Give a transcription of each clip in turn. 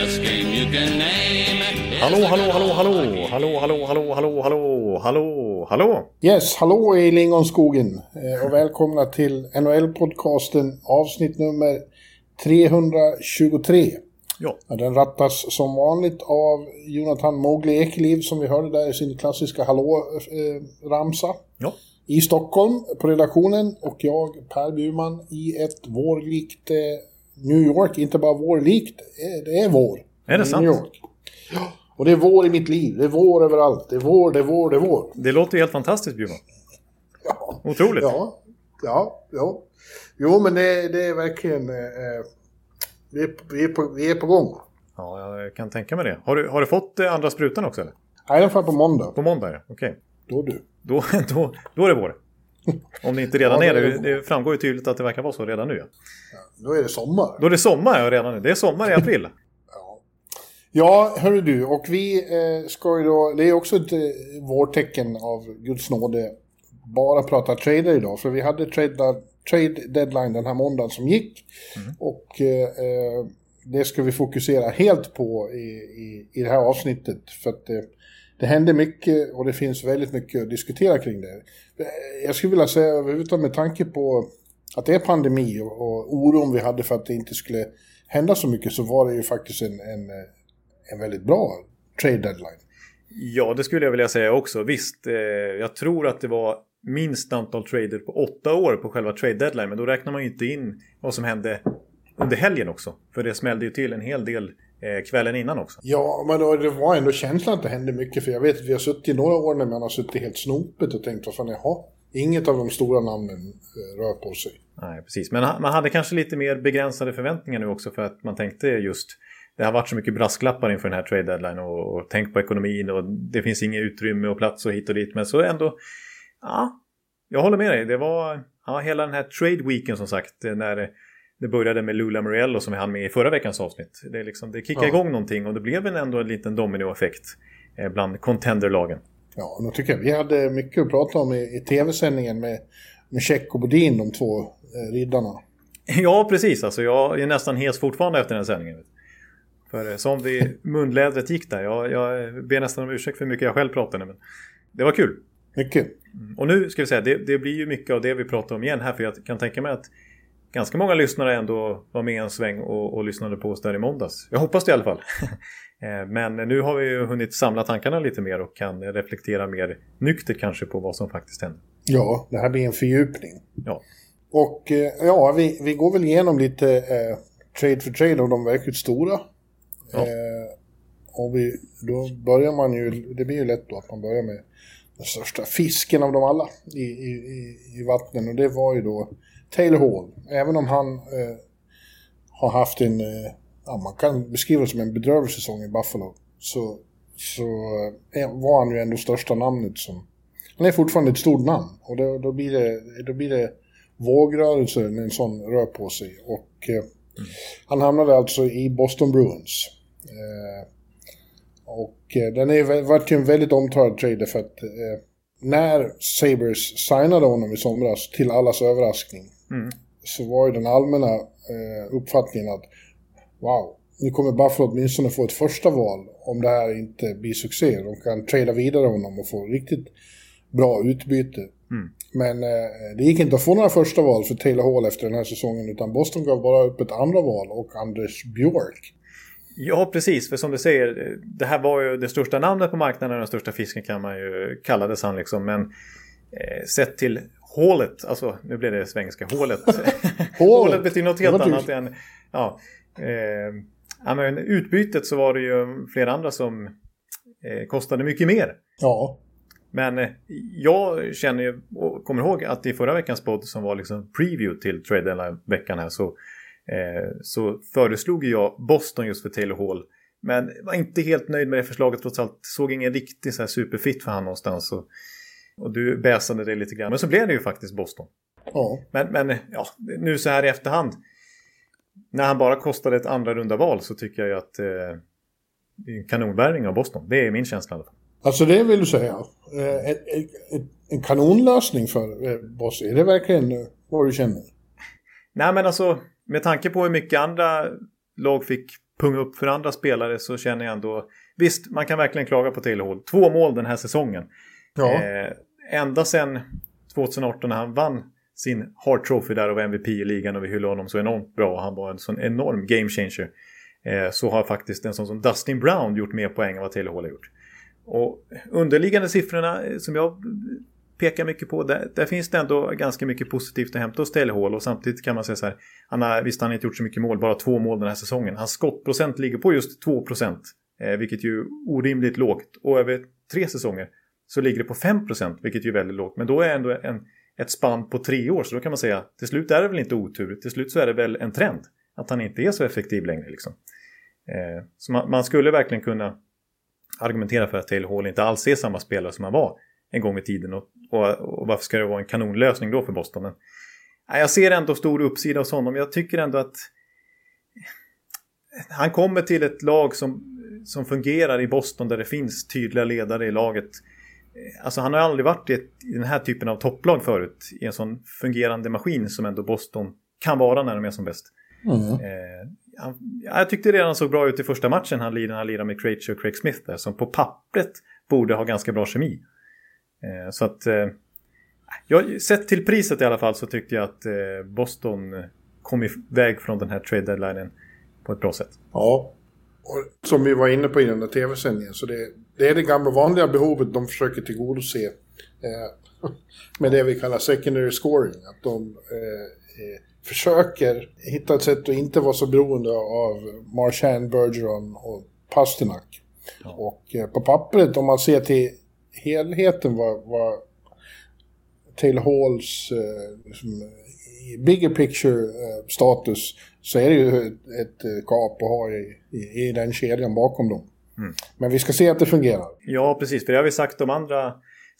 best game you can name. is Hallå, hallå, hallå, hallå, hallå, hallå, hallå, hallå, hallå, hallå, hallå. Yes, hallå i lingonskogen eh, och välkomna till NHL-podcasten avsnitt nummer 323. Ja, Den rattas som vanligt av Jonathan Mowgli Ekeliv som vi hörde där i sin klassiska hallå-ramsa. ja, I Stockholm på redaktionen och jag Per Bjurman i ett vårlikt eh, New York. Inte bara vårlikt, eh, det är vår. Är det sant? New York. Ja, och det är vår i mitt liv. Det är vår överallt. Det är vår, det är vår, det är vår. det låter ju helt fantastiskt Bjurman. Ja. Otroligt. Ja, ja, ja. Jo, men det, det är verkligen... Eh, vi, är, vi, är på, vi är på gång. Ja, jag kan tänka mig det. Har du, har du fått eh, andra sprutan också eller? I alla fall på måndag. På måndag ja, okej. Då du. Då, då, då är det vår. Om det inte redan Ja, är det det. är Det framgår ju tydligt att det verkar vara så redan nu. Ja. Då är det sommar. Då är det sommar ja, redan nu. Det är sommar i april. Ja, ja hörru du. Och vi eh, ska ju då... Det är också ett eh, vårtecken av Guds nåde. Bara prata trader idag. För vi hade trade, trade deadline den här måndagen som gick. Och eh, eh, det ska vi fokusera helt på i, i, i det här avsnittet. För att eh, det händer mycket och det finns väldigt mycket att diskutera kring det. Jag skulle vilja säga överhuvudtaget med tanke på att det är pandemi och, och oron vi hade för att det inte skulle hända så mycket så var det ju faktiskt en, en, en väldigt bra trade deadline. Ja, det skulle jag vilja säga också. Visst, eh, jag tror att det var minst antal trader på åtta år på själva trade deadline. Men då räknar man ju inte in vad som hände under helgen också. För det smällde ju till en hel del kvällen innan också. Ja, men det var ändå känslan att det hände mycket. För jag vet att vi har suttit i några år när man har suttit helt snopet och tänkt vad fan, jaha, inget av de stora namnen eh, rör på sig. Nej, precis. Men man hade kanske lite mer begränsade förväntningar nu också för att man tänkte just det har varit så mycket brasklappar inför den här trade deadline och, och tänk på ekonomin och det finns inget utrymme och plats och hit och dit. Men så ändå, ja, jag håller med dig. Det var ja, hela den här trade weeken som sagt när det, började med Lula Muriello som vi hann med i förra veckans avsnitt. Det, liksom, det kickade Ja. igång någonting och det blev en ändå en liten dominoeffekt eh, bland contenderlagen. Ja, då tycker jag vi hade mycket att prata om i, i tv-sändningen med, med Check och Bodin, de två eh, riddarna. Ja, precis. Alltså, jag är nästan hes fortfarande efter den sändningen. För eh, som det munlädret gick där. Jag, jag ber nästan om ursäkt för hur mycket jag själv pratade. Men det var kul. Mycket. Och nu ska vi säga, det, det blir ju mycket av det vi pratar om igen här. För jag kan tänka mig att ganska många lyssnare ändå var med en sväng och, och lyssnade på oss där i måndags. Jag hoppas det i alla fall. Eh, Men nu har vi ju hunnit samla tankarna lite mer och kan reflektera mer nyktert kanske på vad som faktiskt hände. Ja, det här blir en fördjupning. Ja, Och eh, ja, vi, vi går väl igenom lite eh, trade för trade av de verkligt stora. Ja. Eh, och vi, då börjar man ju, det blir ju lätt då att man börjar med den största fisken av dem alla i, i, i, i vattnen. Och det var ju då Taylor Hall. Även om han eh, har haft en, eh, ja man kan beskriva det som en bedrövlig säsong i Buffalo. Så, så eh, var han ju ändå största namnet som, han är fortfarande ett stort namn. Och då, då, blir, det, då blir det vågrörelser när en sån rör på sig. Och eh, han hamnade alltså i Boston Bruins. Eh, och eh, den är, vart ju en väldigt omtalad trade för att eh, när Sabres signade honom i somras, till allas överraskning, Mm. så var ju den allmänna eh, uppfattningen att wow, nu kommer Buffalo åtminstone få ett första val om det här inte blir succé. De kan trada vidare honom och få riktigt bra utbyte. Mm. Men eh, det gick inte att få några första val för Taylor Hall efter den här säsongen utan Boston gav bara upp ett andra val och Anders Björk. Ja, precis. För som du säger, det här var ju det största namnet på marknaden. Den största fisken kan man ju kallades han liksom. Men eh, sett till hålet, alltså nu blev det svenska, hålet. hålet betyder något helt annat än... Ja, eh, ja, men utbytet så var det ju flera andra som eh, kostade mycket mer. Ja, Men eh, jag känner ju och kommer ihåg att i förra veckans podd som var liksom preview till Trade Deadline-veckan här så eh, så föreslog jag Boston just för Taylor Hall. Men var inte helt nöjd med det förslaget trots allt. Såg ingen riktig så här superfit för han någonstans. Och, och du bäsade det lite grann. Men så blev det ju faktiskt Boston. Ja. Men, men ja, nu så här i efterhand. När han bara kostade ett andra runda val så tycker jag ju att eh, det är en kanonvärvning av Boston. Det är min känsla i alla fall. Alltså det vill du säga. Eh, ett, ett, ett, en kanonlösning för eh, Boston. Är det verkligen eh, vad du känner? Nej men alltså med tanke på hur mycket andra lag fick punga upp för andra spelare så känner jag ändå Visst, man kan verkligen klaga på Taylor Hall. Två mål den här säsongen. Ja. Eh, ända sedan 2018 när han vann sin Hart Trophy där och var MVP i ligan och vi hyllade honom så enormt bra. och Han var en sån enorm game changer. Eh, så har faktiskt en sån som Dustin Brown gjort mer poäng än vad Taylor Hall har gjort. Och underliggande siffrorna som jag pekar mycket på, där, där, finns det ändå ganska mycket positivt att hämta hos Taylor Hall och samtidigt kan man säga så här, han har, visst han har inte gjort så mycket mål, bara två mål den här säsongen. Hans skottprocent ligger på just 2 procent, eh, vilket ju är orimligt lågt. Och över tre säsonger så ligger det på 5 procent, vilket ju är väldigt lågt. Men då är ändå en, ett spann på tre år, så då kan man säga till slut är det väl inte otur, till slut så är det väl en trend. Att han inte är så effektiv längre liksom. Eh, så man, man, skulle verkligen kunna argumentera för att Taylor Hall inte alls är samma spelare som han var en gång i tiden. Och, och, och varför ska det vara en kanonlösning då för Boston? Men, nej, jag ser ändå stor uppsida hos honom. Jag tycker ändå att han kommer till ett lag som, som fungerar i Boston där det finns tydliga ledare i laget. Alltså han har aldrig varit i, ett, i den här typen av topplag förut. I en sån fungerande maskin som ändå Boston kan vara när de är som bäst. Mm. Eh, han, jag tyckte redan såg bra ut i första matchen han lirade, han lirade med Krejci och Craig Smith där. Som på pappret borde ha ganska bra kemi. Eh, så att... Eh, jag, sett till priset i alla fall så tyckte jag att eh, Boston kom iväg från den här trade deadlinen på ett bra sätt. Ja, och som vi var inne på i den där tv-sändningen så det, det, är det gamla vanliga behovet de försöker tillgodose eh, med det vi kallar secondary scoring. Att de eh, försöker hitta ett sätt att inte vara så beroende av Marchand, Bergeron och Pasternak. Ja. Och eh, på pappret, om man ser till helheten vad, vad Taylor Halls eh, liksom, bigger picture eh, status så är det ju ett, eh, gap att ha i, i, i, den kedjan bakom dem. Mm. Men vi ska se att det fungerar. Ja, precis. För det har vi sagt om andra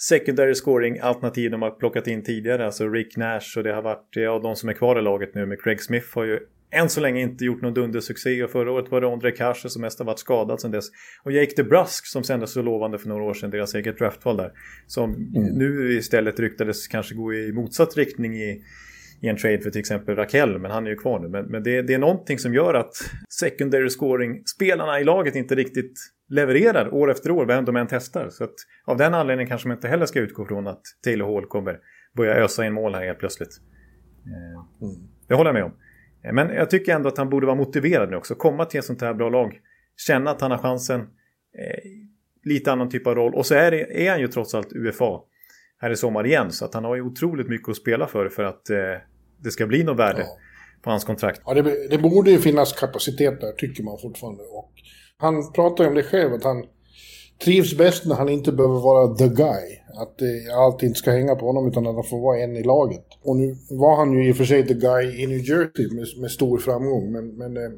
secondary scoring alternativ de har plockat in tidigare. Alltså Rick Nash och det har varit, ja de som är kvar i laget nu med Craig Smith har ju än så länge inte gjort någon dundersuccé och förra året var det André Kasher som mest har varit skadad sedan dess. Och Jake DeBrusk som sändes så lovande för några år sedan, deras eget draftval där. Som mm. nu istället ryktades kanske gå i motsatt riktning i, i en trade för till exempel Raquel, men han är ju kvar nu. Men, men det, det, är någonting som gör att secondary scoring-spelarna i laget inte riktigt levererar år efter år, vem de än testar. Så att av den anledningen kanske man inte heller ska utgå från att Taylor Hall kommer börja ösa in mål här helt plötsligt. Eh, mm. Det håller jag med om. Men jag tycker ändå att han borde vara motiverad nu också. Komma till ett sånt här bra lag. Känna att han har chansen. Eh, lite annan typ av roll. Och så är, det, är han ju trots allt UFA här i sommar igen. Så att han har ju otroligt mycket att spela för för att eh, det ska bli något värde ja. på hans kontrakt. Ja, det, det, borde ju finnas kapacitet där tycker man fortfarande. Och han pratar ju om det själv, att han trivs bäst när han inte behöver vara the guy. Att eh, allt inte ska hänga på honom utan att han får vara en i laget. Och nu var han ju i och för sig the guy i New Jersey med, med stor framgång. Men, men eh,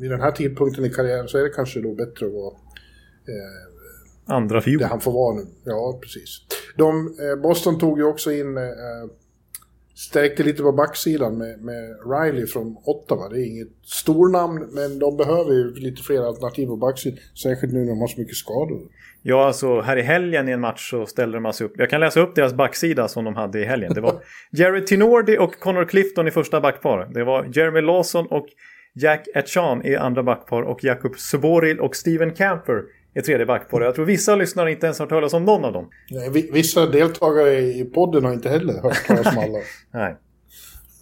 vid den här tidpunkten i karriären så är det kanske då bättre att vara eh, Andra fiol. Det han får vara nu. Ja, precis. De, eh, Boston tog ju också in eh, stärkte lite på backsidan med, med Riley från Ottawa. Det är inget stornamn, men de behöver ju lite fler alternativ på backsidan. Särskilt nu när de har så mycket skador. Ja, alltså här i helgen i en match så ställde de alltså upp. Jag kan läsa upp deras backsida som de hade i helgen. Det var Jerry Tinordi och Connor Clifton i första backpar. Det var Jeremy Lawson och Jack Etchan i andra backpar och Jakub Suboril och Steven Camper i tredje backpar. Jag tror vissa lyssnare inte ens har hört talas om någon av dem. Nej, vissa deltagare i podden har inte heller hört talas om alla. Nej.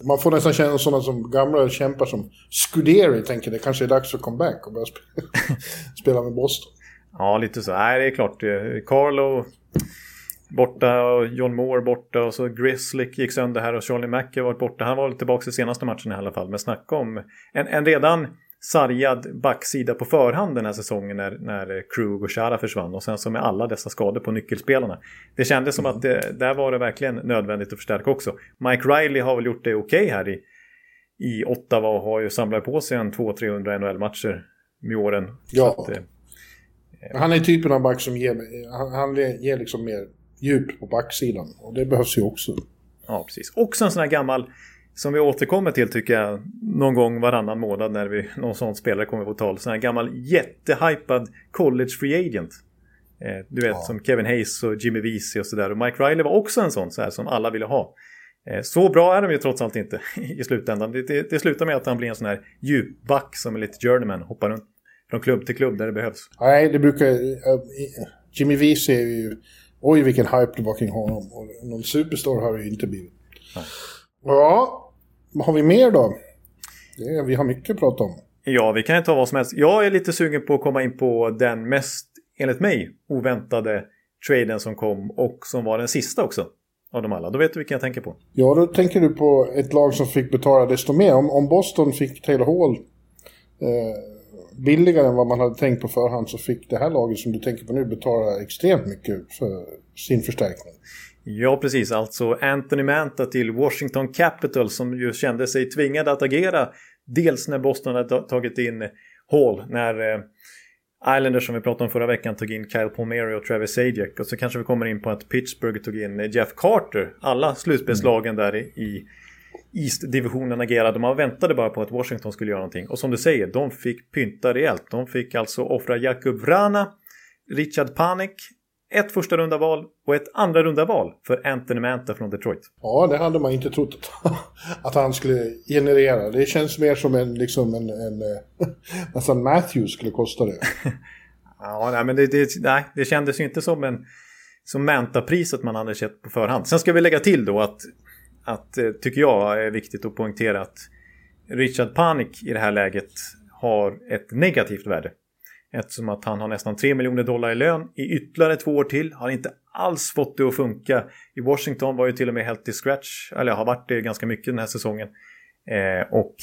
Man får nästan känna sådana som gamla kämpar som Scuderi tänker det kanske är dags för comeback och börja spela med Boston. Ja, lite så. Nej, det är klart. Carlo borta och John Moore borta och så Grizzlick gick sönder här och Charlie Mack har varit borta. Han var väl tillbaka i senaste matchen i alla fall. Men snacka om en, en redan sargad backsida på förhand den här säsongen när, när Krug och Chara försvann. Och sen så med alla dessa skador på nyckelspelarna. Det kändes som att det, där var det verkligen nödvändigt att förstärka också. Mike Riley har väl gjort det okej okay här i, i Ottawa och har ju samlat på sig en 200-300 NHL-matcher med åren. Ja. Att, eh, han är typen av back som ger, han, han ger liksom mer djup på backsidan. Och det behövs ju också. Ja, precis. Också en sån här gammal, som vi återkommer till tycker jag, någon gång varannan månad när vi, någon sån spelare kommer på tal. Sån här gammal jättehypad college free agent. Eh, du vet ja. som Kevin Hayes och Jimmy Vesey och sådär. Och Mike Riley var också en sån så här, som alla ville ha. Eh, så bra är de ju trots allt inte i slutändan. Det, det, det slutar med att han blir en sån här djupback som är lite journeyman. Hoppar runt från klubb till klubb där det behövs. Nej, det brukar... Uh, Jimmy Vesey är ju... Oj, vilken hype det var kring honom. Och någon superstar har det ju inte blivit. Nej. Ja, vad har vi mer då? Det, vi har mycket att prata om. Ja, vi kan ju ta vad som helst. Jag är lite sugen på att komma in på den mest, enligt mig, oväntade traden som kom och som var den sista också av dem alla. Då vet du vilken jag tänker på. Ja, då tänker du på ett lag som fick betala desto mer. Om, om Boston fick Taylor Hall eh, billigare än vad man hade tänkt på förhand så fick det här laget som du tänker på nu betala extremt mycket för sin förstärkning. Ja, precis. Alltså Anthony Manta till Washington Capital som ju kände sig tvingad att agera. Dels när Boston hade tagit in Hall, när eh, Islanders som vi pratade om förra veckan tog in Kyle Palmieri och Travis Sajak. Och så kanske vi kommer in på att Pittsburgh tog in eh, Jeff Carter. Alla slutspelslagen där i East-divisionen agerade. Man väntade bara på att Washington skulle göra någonting. Och som du säger, de fick pynta rejält. De fick alltså offra Jakub Vrana, Richard Panik, ett första runda val och ett andra runda val för Anthony Manta från Detroit. Ja, det hade man inte trott att han skulle generera. Det känns mer som en, liksom en, en eh, nästan Matthews skulle kosta det. ja, nej, men det, det, nej, det kändes ju inte som en som Manta-priset man hade sett på förhand. Sen ska vi lägga till då att att, eh, tycker jag, är viktigt att poängtera att Richard Panik i det här läget har ett negativt värde. Eftersom att han har nästan 3 miljoner dollar i lön i ytterligare två år till. Har inte alls fått det att funka. I Washington var ju till och med helt i scratch. Eller har varit det ganska mycket den här säsongen. Eh, och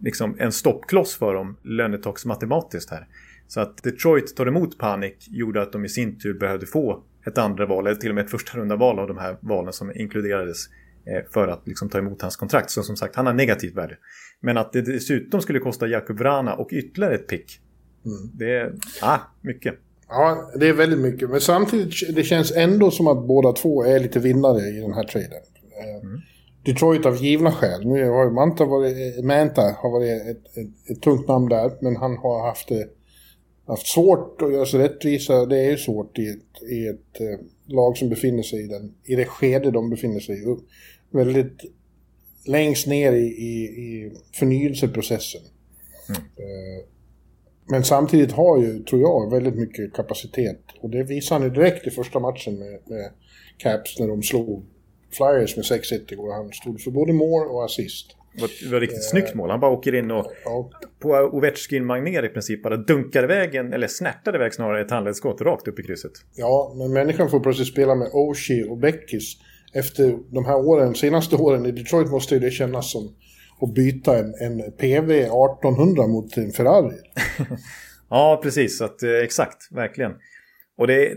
liksom en stoppkloss för dem lönetaksmatematiskt här. Så att Detroit tar emot Panik gjorde att de i sin tur behövde få ett andra val, eller till och med ett första runda val av de här valen som inkluderades eh, för att liksom ta emot hans kontrakt. Så som sagt, han har negativt värde. Men att det dessutom skulle kosta Jakub Vrana och ytterligare ett pick. Mm. Det är ah, mycket. Ja, det är väldigt mycket. Men samtidigt det känns ändå som att båda två är lite vinnare i den här traden. Eh, mm. Detroit av givna skäl. Nu har Manta varit, Manta har varit ett, ett, ett, tungt namn där, men han har haft, det, haft svårt att göra sig rättvisa. Det är ju svårt i ett, i ett eh, lag som befinner sig i, den, i det skede de befinner sig i väldigt längst ner i, i, i förnyelseprocessen. Mm. Men samtidigt har ju, tror jag, väldigt mycket kapacitet. Och det visade han ju direkt i första matchen med, med Caps när de slog Flyers med 6-1 igår. Han stod för både mål och assist. Det var, var riktigt eh, snyggt mål. Han bara åker in och ja. på Ovechkin Magner i princip bara dunkar iväg en, eller snärtar iväg snarare ett handledsskott rakt upp i krysset. Ja, men människan får plötsligt spela med Oshie och Beckis efter de här åren, senaste åren i Detroit måste det kännas som att byta en, en PV 1800 mot en Ferrari. ja, precis. Att, eh, exakt, verkligen. Och det...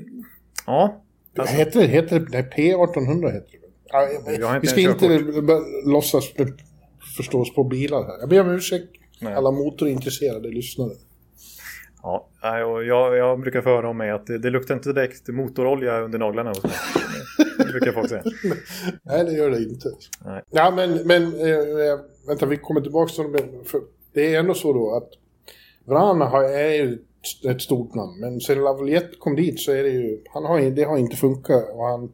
Ja. Alltså. Heter det? Heter det nej, P1800 heter det. Ja, vi ska inte låtsas förstå oss på bilar här. Jag ber om ursäkt nej. alla motorintresserade lyssnare. Ja, jag, jag brukar föra om mig att det, det luktar inte direkt motorolja under naglarna hos mig. Det brukar folk säga. Nej, det gör det inte. Nej. Ja, men, men äh, vänta, vi kommer tillbaka till det. Det är ändå så då att Vrana är ju ett stort namn. Men sen Lavaliette kom dit så är det ju, han har, det har inte funkat och han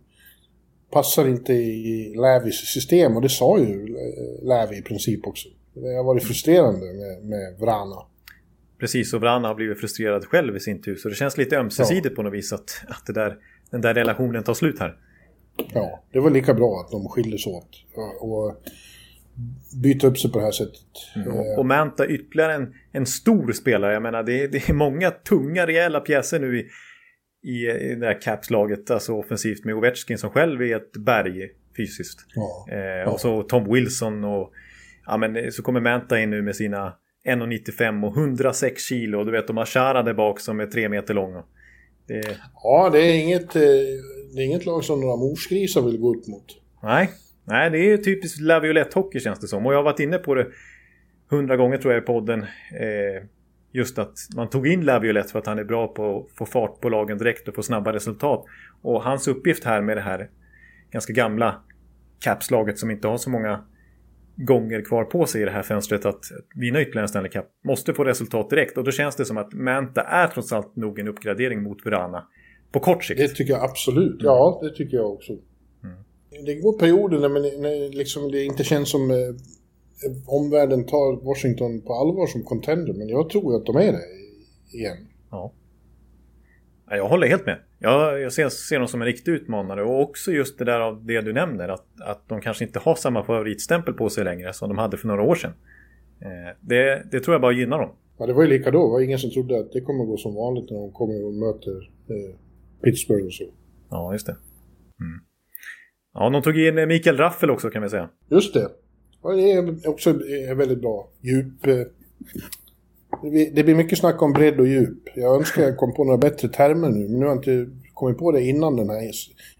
passar inte i Lävis system. Och det sa ju eh, Lävi i princip också. Det har varit frustrerande med, med Vrana. Precis, och Vrana har blivit frustrerad själv i sin tur. Så det känns lite ömsesidigt ja. på något vis att, att det där, den där relationen tar slut här. Ja, det var lika bra att de skildes åt. Och byta upp sig på det här sättet. Mm. Och, och Manta ytterligare en, en stor spelare. Jag menar det, det är många tunga rejäla pjäser nu i, i, i det här Caps-laget. Alltså offensivt med Ovechkin som själv är ett berg fysiskt. Ja. Eh. Och så Tom Wilson och ja, men, så kommer Manta in nu med sina 1,95 och 106 kilo. Och du vet de har Chara där bak som är tre meter lång. Det... Ja, det är, inget, eh, det är inget lag som några morsgrisar vill gå upp mot. Nej, Nej, det är typiskt Laviolette hockey känns det som. Och jag har varit inne på det hundra gånger tror jag i podden. Eh, just att man tog in Laviolette för att han är bra på att få fart på lagen direkt och få snabba resultat. Och hans uppgift här med det här ganska gamla capslaget som inte har så många gånger kvar på sig i det här fönstret att vinna ytterligare en Stanley Cup måste få resultat direkt och då känns det som att Manta är trots allt nog en uppgradering mot Verana på kort sikt. Det tycker jag absolut. Ja, det tycker jag också. Det går perioder när, man, när liksom det inte känns som eh, omvärlden tar Washington på allvar som contender, men jag tror att de är det igen. Ja. Jag håller helt med. Jag, jag ser, ser dem som en riktig utmanare och också just det där av det du nämner att, att de kanske inte har samma favoritstämpel på sig längre som de hade för några år sedan. Eh, det, det tror jag bara gynnar dem. Ja, det var ju lika då. Det var ingen som trodde att det kommer gå som vanligt när de kommer och möter eh, Pittsburgh och så. Ja, just det. Mm. Ja, de tog in Mikael Raffel också kan vi säga. Just det. Ja, det är också väldigt bra. Djup. Eh, det blir mycket snack om bredd och djup. Jag önskar jag kom på några bättre termer nu, men nu har jag inte kommit på det innan den här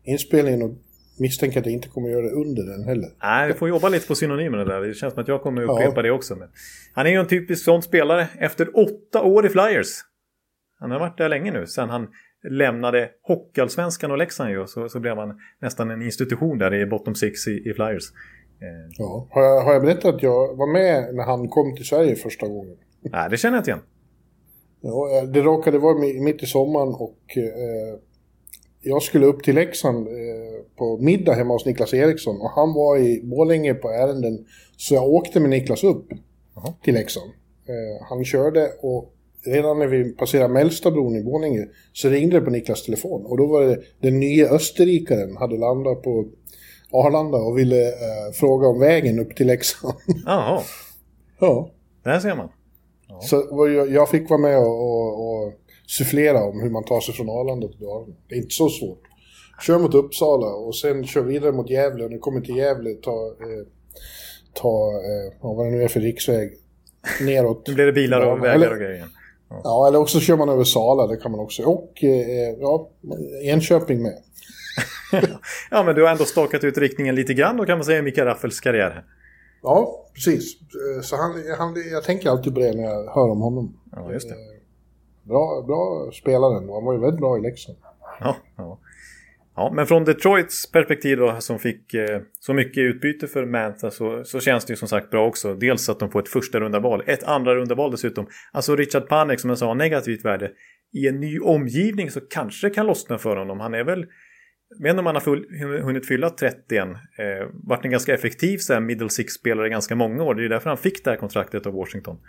inspelningen och misstänker att jag inte kommer göra det under den heller. Nej, vi får jobba lite på synonymerna där. Det känns som att jag kommer upprepa ja. det också. Men han är ju en typisk sån spelare efter åtta år i Flyers. Han har varit där länge nu, sen han lämnade Hockeyallsvenskan och Leksand ju, så, så blev han nästan en institution där i bottom six i, i Flyers. Eh. Ja. Har, jag, har jag berättat att jag var med när han kom till Sverige första gången? Nej, det känner jag inte igen. Ja, det råkade vara mitt i sommaren och eh, jag skulle upp till Leksand eh, på middag hemma hos Niklas Eriksson och han var i Borlänge på ärenden så jag åkte med Niklas upp Aha. till Leksand. Eh, han körde och redan när vi passerade Mälstabron i Borlänge så ringde det på Niklas telefon och då var det den nya österrikaren hade landat på Arlanda och ville eh, fråga om vägen upp till Leksand. Jaha. ja. Där ser man. Ja. Så jag fick vara med och, och, och sufflera om hur man tar sig från Arlanda till Dalarna. Det är inte så svårt. Kör mot Uppsala och sen kör vidare mot Gävle och när du kommer till Gävle ta, eh, ta eh, vad det nu är för riksväg, neråt. Nu blir det bilar och vägar och grejer. Ja. ja. eller också kör man över Sala, det kan man också. Och eh, ja, Enköping med. ja, men du har ändå stakat ut riktningen lite grann då kan man säga i Mikael Raffels karriär. Ja, precis. Så han, han, jag tänker alltid på det när jag hör om honom. Ja, just det. Bra, bra spelare ändå. Han var ju väldigt bra i Leksand. Ja, ja. Ja, men från Detroits perspektiv då, som fick eh, så mycket utbyte för Manta så, så känns det ju som sagt bra också. Dels att de får ett första runda val, ett andra runda val dessutom. Alltså Richard Panek som jag sa har negativt värde. I en ny omgivning så kanske det kan lossna för honom. Han är väl jag vet inte om han har full, hunnit fylla 30 än. Eh, varit en ganska effektiv så här, middle six-spelare ganska många år. Det är därför han fick det här kontraktet av Washington.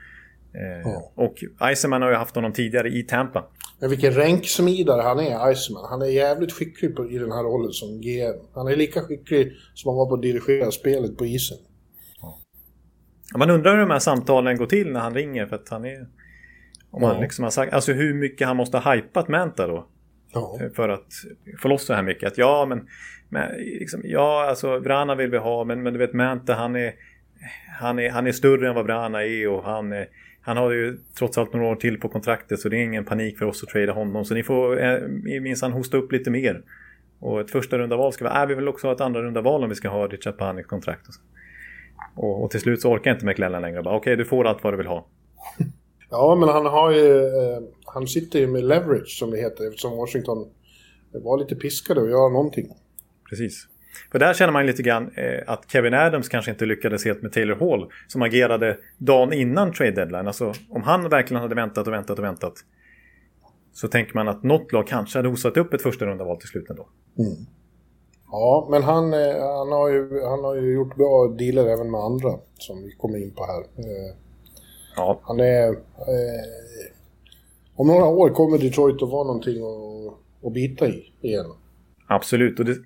Eh, ja. Och Iceman har ju haft honom tidigare i Tampa. Men vilken ränksmidare han är, Iceman. Han är jävligt skicklig på, i den här rollen som GM. Han är lika skicklig som han var på att dirigera spelet på isen. Ja. Man undrar hur de här samtalen går till när han ringer. För att han är... Om ja. han liksom har sagt, alltså hur mycket han måste ha hypat Manta då. Ja. Eh, för att få loss så här mycket. Att ja, men, men liksom, ja, alltså Brana vill vi ha, men, men du vet Manta han är, han är, han är större än vad Brana är och han är, han har ju trots allt några år till på kontraktet så det är ingen panik för oss att trada honom. Så ni får eh, minsann hosta upp lite mer. Och ett första runda val ska vi, äh, vi vill också ha ett andra runda val om vi ska ha Richard Panik kontrakt. Och, och, och, till slut så orkar jag inte McLellan längre. Okej, okay, du får allt vad du vill ha. Ja, men han har ju, eh, han sitter ju med leverage som det heter eftersom Washington var lite piskade att göra någonting. Precis. För där känner man lite grann eh, att Kevin Adams kanske inte lyckades helt med Taylor Hall som agerade dagen innan trade deadline. Alltså om han verkligen hade väntat och väntat och väntat så tänker man att något lag kanske hade hosat upp ett första runda val till slut ändå. Mm. Ja, men han, eh, han, har ju, han har ju gjort bra dealer även med andra som vi kommer in på här. Eh, ja. Han är... Eh, om några år kommer Detroit att vara någonting att, att bita i igen. Absolut, och det,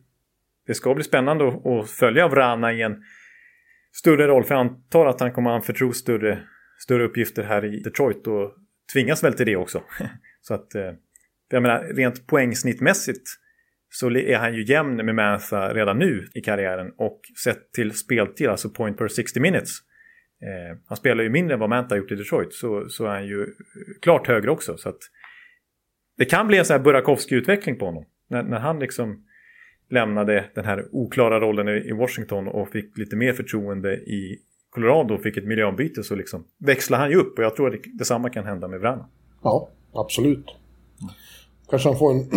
det ska bli spännande att följa Vrana i en större roll. För jag antar att han kommer anförtro större, större uppgifter här i Detroit och tvingas väl till det också. så att, eh, jag menar, rent poängsnittmässigt så är han ju jämn med Mantha redan nu i karriären och sett till speltid, alltså point per 60 minutes. Eh, han spelar ju mindre än vad Mantha har gjort i Detroit så, så är han ju klart högre också. Så att det kan bli en sån här Burakovsky-utveckling på honom. När, när han liksom lämnade den här oklara rollen i Washington och fick lite mer förtroende i Colorado och fick ett miljöombyte så liksom växlar han ju upp och jag tror att detsamma kan hända med Vrana. Ja, absolut. Kanske han får en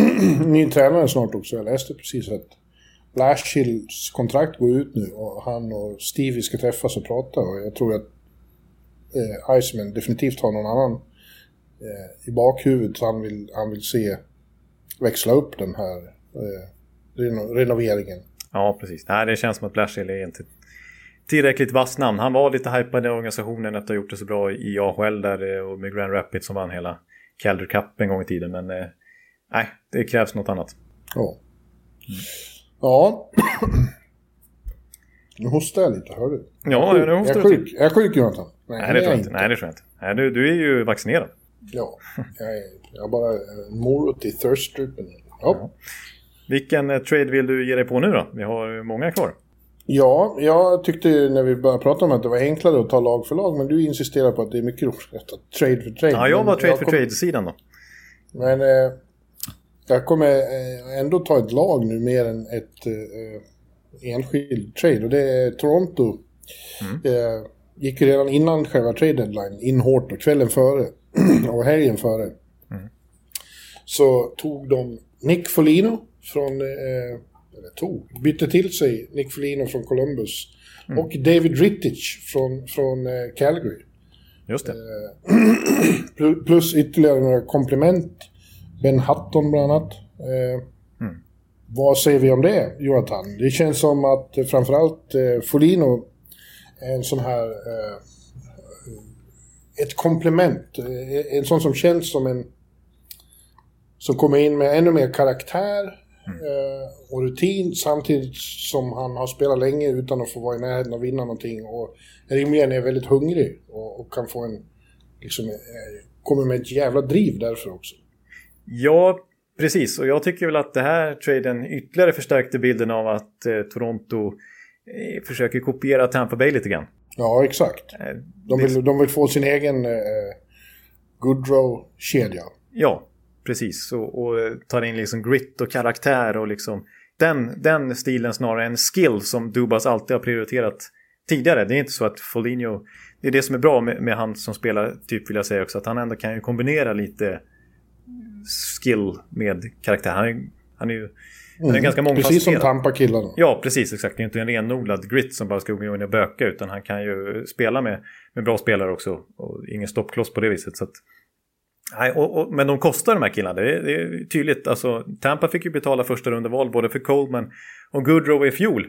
ny tränare snart också. Jag läste precis att Blashills kontrakt går ut nu och han och Stevie ska träffas och prata och jag tror att eh, Iceman definitivt har någon annan eh, i bakhuvudet han vill, han vill se växla upp den här eh, reno renoveringen. Ja, precis. Nej, det känns som att Blashill är inte tillräckligt vass namn. Han var lite hypad i organisationen efter att ha gjort det så bra i AHL där eh, och med Grand Rapids som vann hela Calder Cup en gång i tiden. Men eh, nej, det krävs något annat. Ja. Mm. Ja. Nu hostar jag lite, hör du? Ja, nu hostar jag är sjuk. Jag är sjuk, Jonathan. Nej, Nej det tror jag inte. Nej, det tror jag inte. Nej, du, du är ju vaccinerad. Ja, jag är, jag är bara en morot i thirst-strupen. Ja. ja. Vilken eh, trade vill du ge dig på nu då? Vi har många kvar. Ja, jag tyckte när vi började prata om att det var enklare att ta lag för lag, men du insisterar på att det är mycket roligare att ta trade för trade. Ja, jag var trade jag för kom... trade-sidan då. Men eh, jag kommer eh, ändå ta ett lag nu mer än ett eh, enskild trade och det är Toronto. Mm. Eh, gick ju redan innan själva trade deadline in hårt och kvällen före och helgen före. Mm. Så tog de Nick Folino från eh, eller tog, bytte till sig Nick Foligno från Columbus mm. och David Rittich från, från eh, Calgary. Just det. Eh, plus ytterligare några komplement. Ben Hutton bland annat. Eh, mm. Vad säger vi om det, Jonathan? Det känns som att eh, framförallt eh, Folino är en sån här... Eh, ett komplement. Eh, en sån som känns som en... Som kommer in med ännu mer karaktär Mm. Eh, och rutin samtidigt som han har spelat länge utan att få vara i närheten och vinna någonting. Och rimligen är väldigt hungrig och, och kan få en... Liksom, eh, kommer med ett jävla driv därför också. Ja, precis. Och jag tycker väl att det här traden ytterligare förstärkte bilden av att eh, Toronto eh, försöker kopiera Tampa Bay lite grann. Ja, exakt. Eh, de, vill, de vill få sin egen eh, Goodrow-kedja. Ja, Precis, och, och tar in liksom grit och karaktär och liksom den, den stilen snarare än skill som Dubas alltid har prioriterat tidigare. Det är inte så att Foligno, det är det som är bra med, med han som spelar typ vill jag säga också, att han ändå kan ju kombinera lite skill med karaktär. Han är, han är ju han är mm, ganska mångfacetterad. Precis som Tampa-killarna. Ja, precis. Exakt. Det är inte en renodlad grit som bara ska gå in och böka. Utan han kan ju spela med, med bra spelare också. Och ingen stoppkloss på det viset. Så att, Nej, och, och, men de kostar de här killarna, det är, det är tydligt. Alltså, Tampa fick ju betala första rundeval både för Coleman och Goodrow i fjol.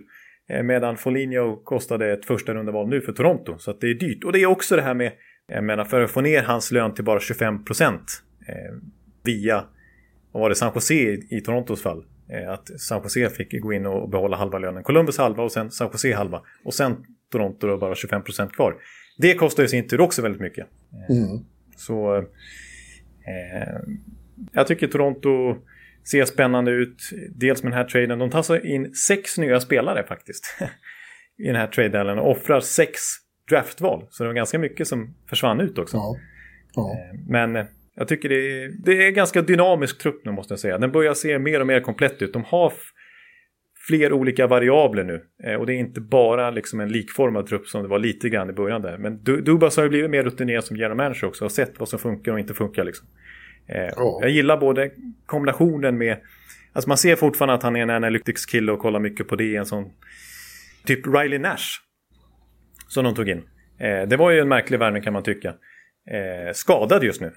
Eh, medan Foligno kostade ett första rundeval nu för Toronto. Så det är dyrt. Och det är också det här med, jag menar, för att få ner hans lön till bara 25 procent eh, via, vad var det, San Jose i, Torontos fall. Eh, att San Jose fick gå in och behålla halva lönen. Columbus halva och sen San Jose halva. Och sen Toronto då bara 25 procent kvar. Det kostar i sin tur också väldigt mycket. Mm. Så jag tycker Toronto ser spännande ut. Dels med den här traden. De tar in sex nya spelare faktiskt. I den här traden och offrar sex draftval. Så det var ganska mycket som försvann ut också. Ja. Ja. Eh, men jag tycker det är, det är ganska dynamisk trupp nu måste jag säga. Den börjar se mer och mer komplett ut. De har fler olika variabler nu. Eh, och det är inte bara liksom en likformad trupp som det var lite grann i början där. Men Dubas har ju blivit mer rutinerad som general manager också. Och sett vad som funkar och inte funkar liksom. Oh. Jag gillar både kombinationen med... Alltså man ser fortfarande att han är en analytics kille och kollar mycket på det. En sån... Typ Riley Nash. Som de tog in. Eh, det var ju en märklig värvning kan man tycka. skadad just nu.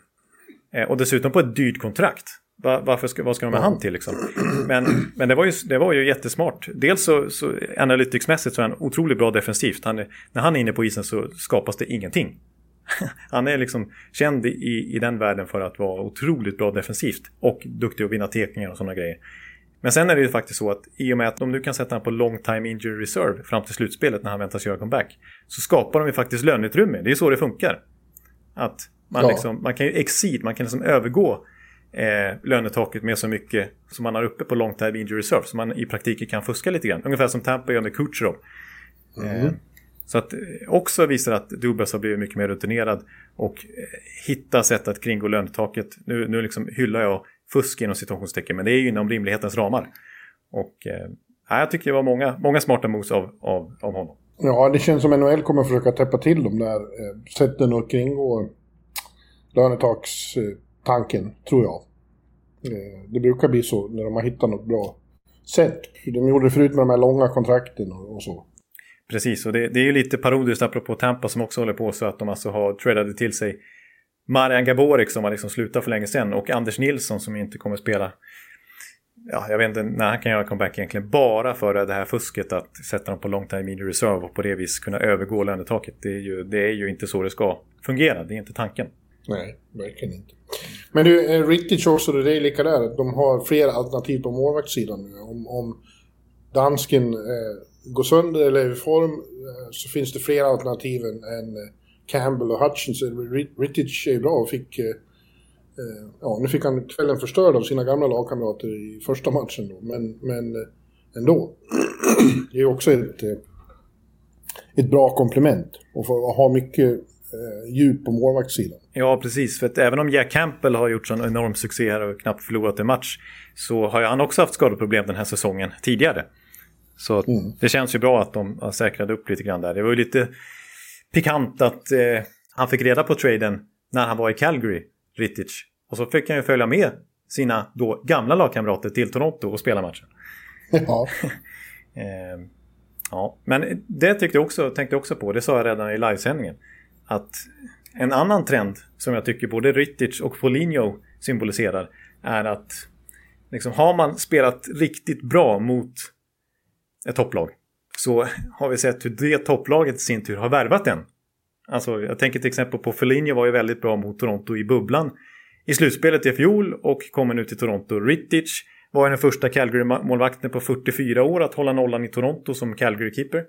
och dessutom på ett dyrt kontrakt. Varför ska, vad ska de med han till liksom? Men, men det, var ju, det var ju jättesmart. Dels så, så analyticsmässigt så är han otroligt bra defensivt. Han är, när han är inne på isen så skapas det ingenting. han är liksom känd i, i den världen för att vara otroligt bra defensivt. Och duktig att vinna tekningar och sådana grejer. Men sen är det ju faktiskt så att i och med att de nu kan sätta honom på long time injury reserve fram till slutspelet när han väntas göra comeback. Så skapar de ju faktiskt löneutrymme. Det är så det funkar. Att man, ja. liksom, man kan ju exceed, man kan liksom övergå eh, lönetaket med så mycket som man har uppe på long time injury reserve. Så man i praktiken kan fuska lite grann. Ungefär som Tampa gör med Kucherov. Mm. Eh, så att eh, också visar att Dubas har blivit mycket mer rutinerad och eh, hitta sätt att kringgå lönetaket. Nu, nu liksom hyllar jag fusk inom situationstecken men det är ju inom rimlighetens ramar. Och eh, jag tycker det var många, många smarta moves av, av, av honom. Ja, det känns som NHL kommer försöka täppa till de där eh, sätten att kringgå tanken, tror jag. Eh, det brukar bli så när de har hittat något bra sätt. De gjorde det förut med de här långa kontrakten och, så. Precis, och det, det, är ju lite parodiskt apropå Tampa som också håller på så att de alltså har tradade till sig Marian Gaborik som har liksom slutat för länge sedan och Anders Nilsson som inte kommer spela. Ja, jag vet inte när han kan göra comeback egentligen. Bara för det här fusket att sätta dem på long time in reserve och på det viset kunna övergå lönetaket. Det är, ju, det är ju inte så det ska fungera. Det är inte tanken. Nej, verkligen inte. Men du, eh, Ricky Chorso, också, det är lika där. De har fler alternativ på målvaktssidan nu. Om, om dansken eh, går sönder eller är i form eh, så finns det fler alternativ än, än Campbell och Hutchins. Eh, Rittich är bra och fick... Eh, ja, nu fick han kvällen förstörd av sina gamla lagkamrater i första matchen då, men, men ändå. det är också ett, ett bra komplement och ha mycket eh, djup på målvaktssidan. Ja, precis. För att även om Jack Campbell har gjort sån enorm succé här och knappt förlorat en match så har han också haft skadeproblem den här säsongen tidigare. Så mm. det känns ju bra att de har säkrat upp lite grann där. Det var ju lite pikant att eh, han fick reda på traden när han var i Calgary, Rittich. Och så fick han ju följa med sina då gamla lagkamrater till Toronto och spela matchen. Ja. eh, ja. Men det tyckte jag också, tänkte jag också på, det sa jag redan i livesändningen. Att en annan trend som jag tycker både Rytic och Foligno symboliserar är att liksom, har man spelat riktigt bra mot ett topplag så har vi sett hur det topplaget i sin tur har värvat den. Alltså, jag tänker till exempel på Foligno var ju väldigt bra mot Toronto i bubblan i slutspelet i fjol och kommer nu till Toronto. Rittich var den första Calgary-målvakten på 44 år att hålla nollan i Toronto som Calgary-keeper.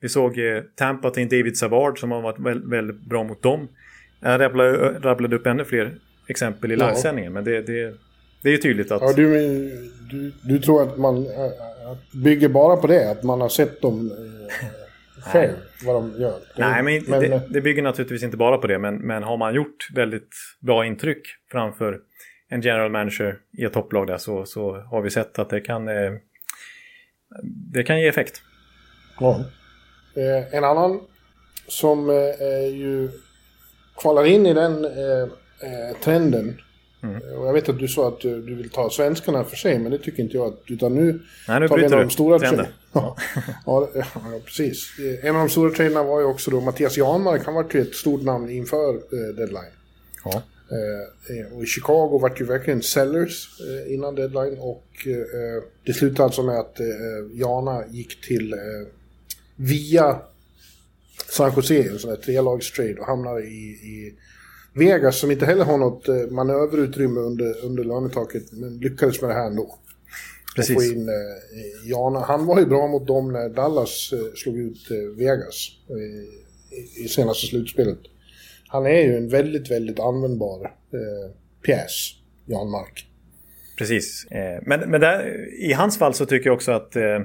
Vi såg eh, Tampa till David Savard som har varit väldigt, väldigt bra mot dem. Jag rabblade, rabblade upp ännu fler exempel i ja. livesändningen men det, det, det är ju tydligt att... Ja, du, du, du tror att man bygger bara på det, att man har sett dem eh, själv, vad de gör. Nej, men, men det, det, bygger naturligtvis inte bara på det, men, men har man gjort väldigt bra intryck framför en general manager i ett topplag där så, så har vi sett att det kan, eh, det kan ge effekt. Ja. Eh, en annan som eh, ju kvalar in i den eh, eh, trenden Mm. Och jag vet att du sa att du, du, vill ta svenskarna för sig, men det tycker inte jag. Utan nu, Nej, nu tar vi en av de stora traderna. Ja. ja, ja, precis. En av de stora traderna var ju också då Mattias Janmark. Han var ju ett stort namn inför eh, deadline. Ja. Eh, och i Chicago var det ju verkligen sellers eh, innan deadline. Och eh, det slutade alltså med att eh, Jana gick till eh, via San Jose, en sån här trelagstrade och hamnade i, i Vegas som inte heller har något eh, manöverutrymme under, under lönetaket, men lyckades med det här ändå. Precis. Få in eh, Jana. Han var ju bra mot dem när Dallas eh, slog ut eh, Vegas i, i senaste slutspelet. Han är ju en väldigt, väldigt användbar eh, pjäs, Jan Mark. Precis. Eh, men men där, i hans fall så tycker jag också att eh,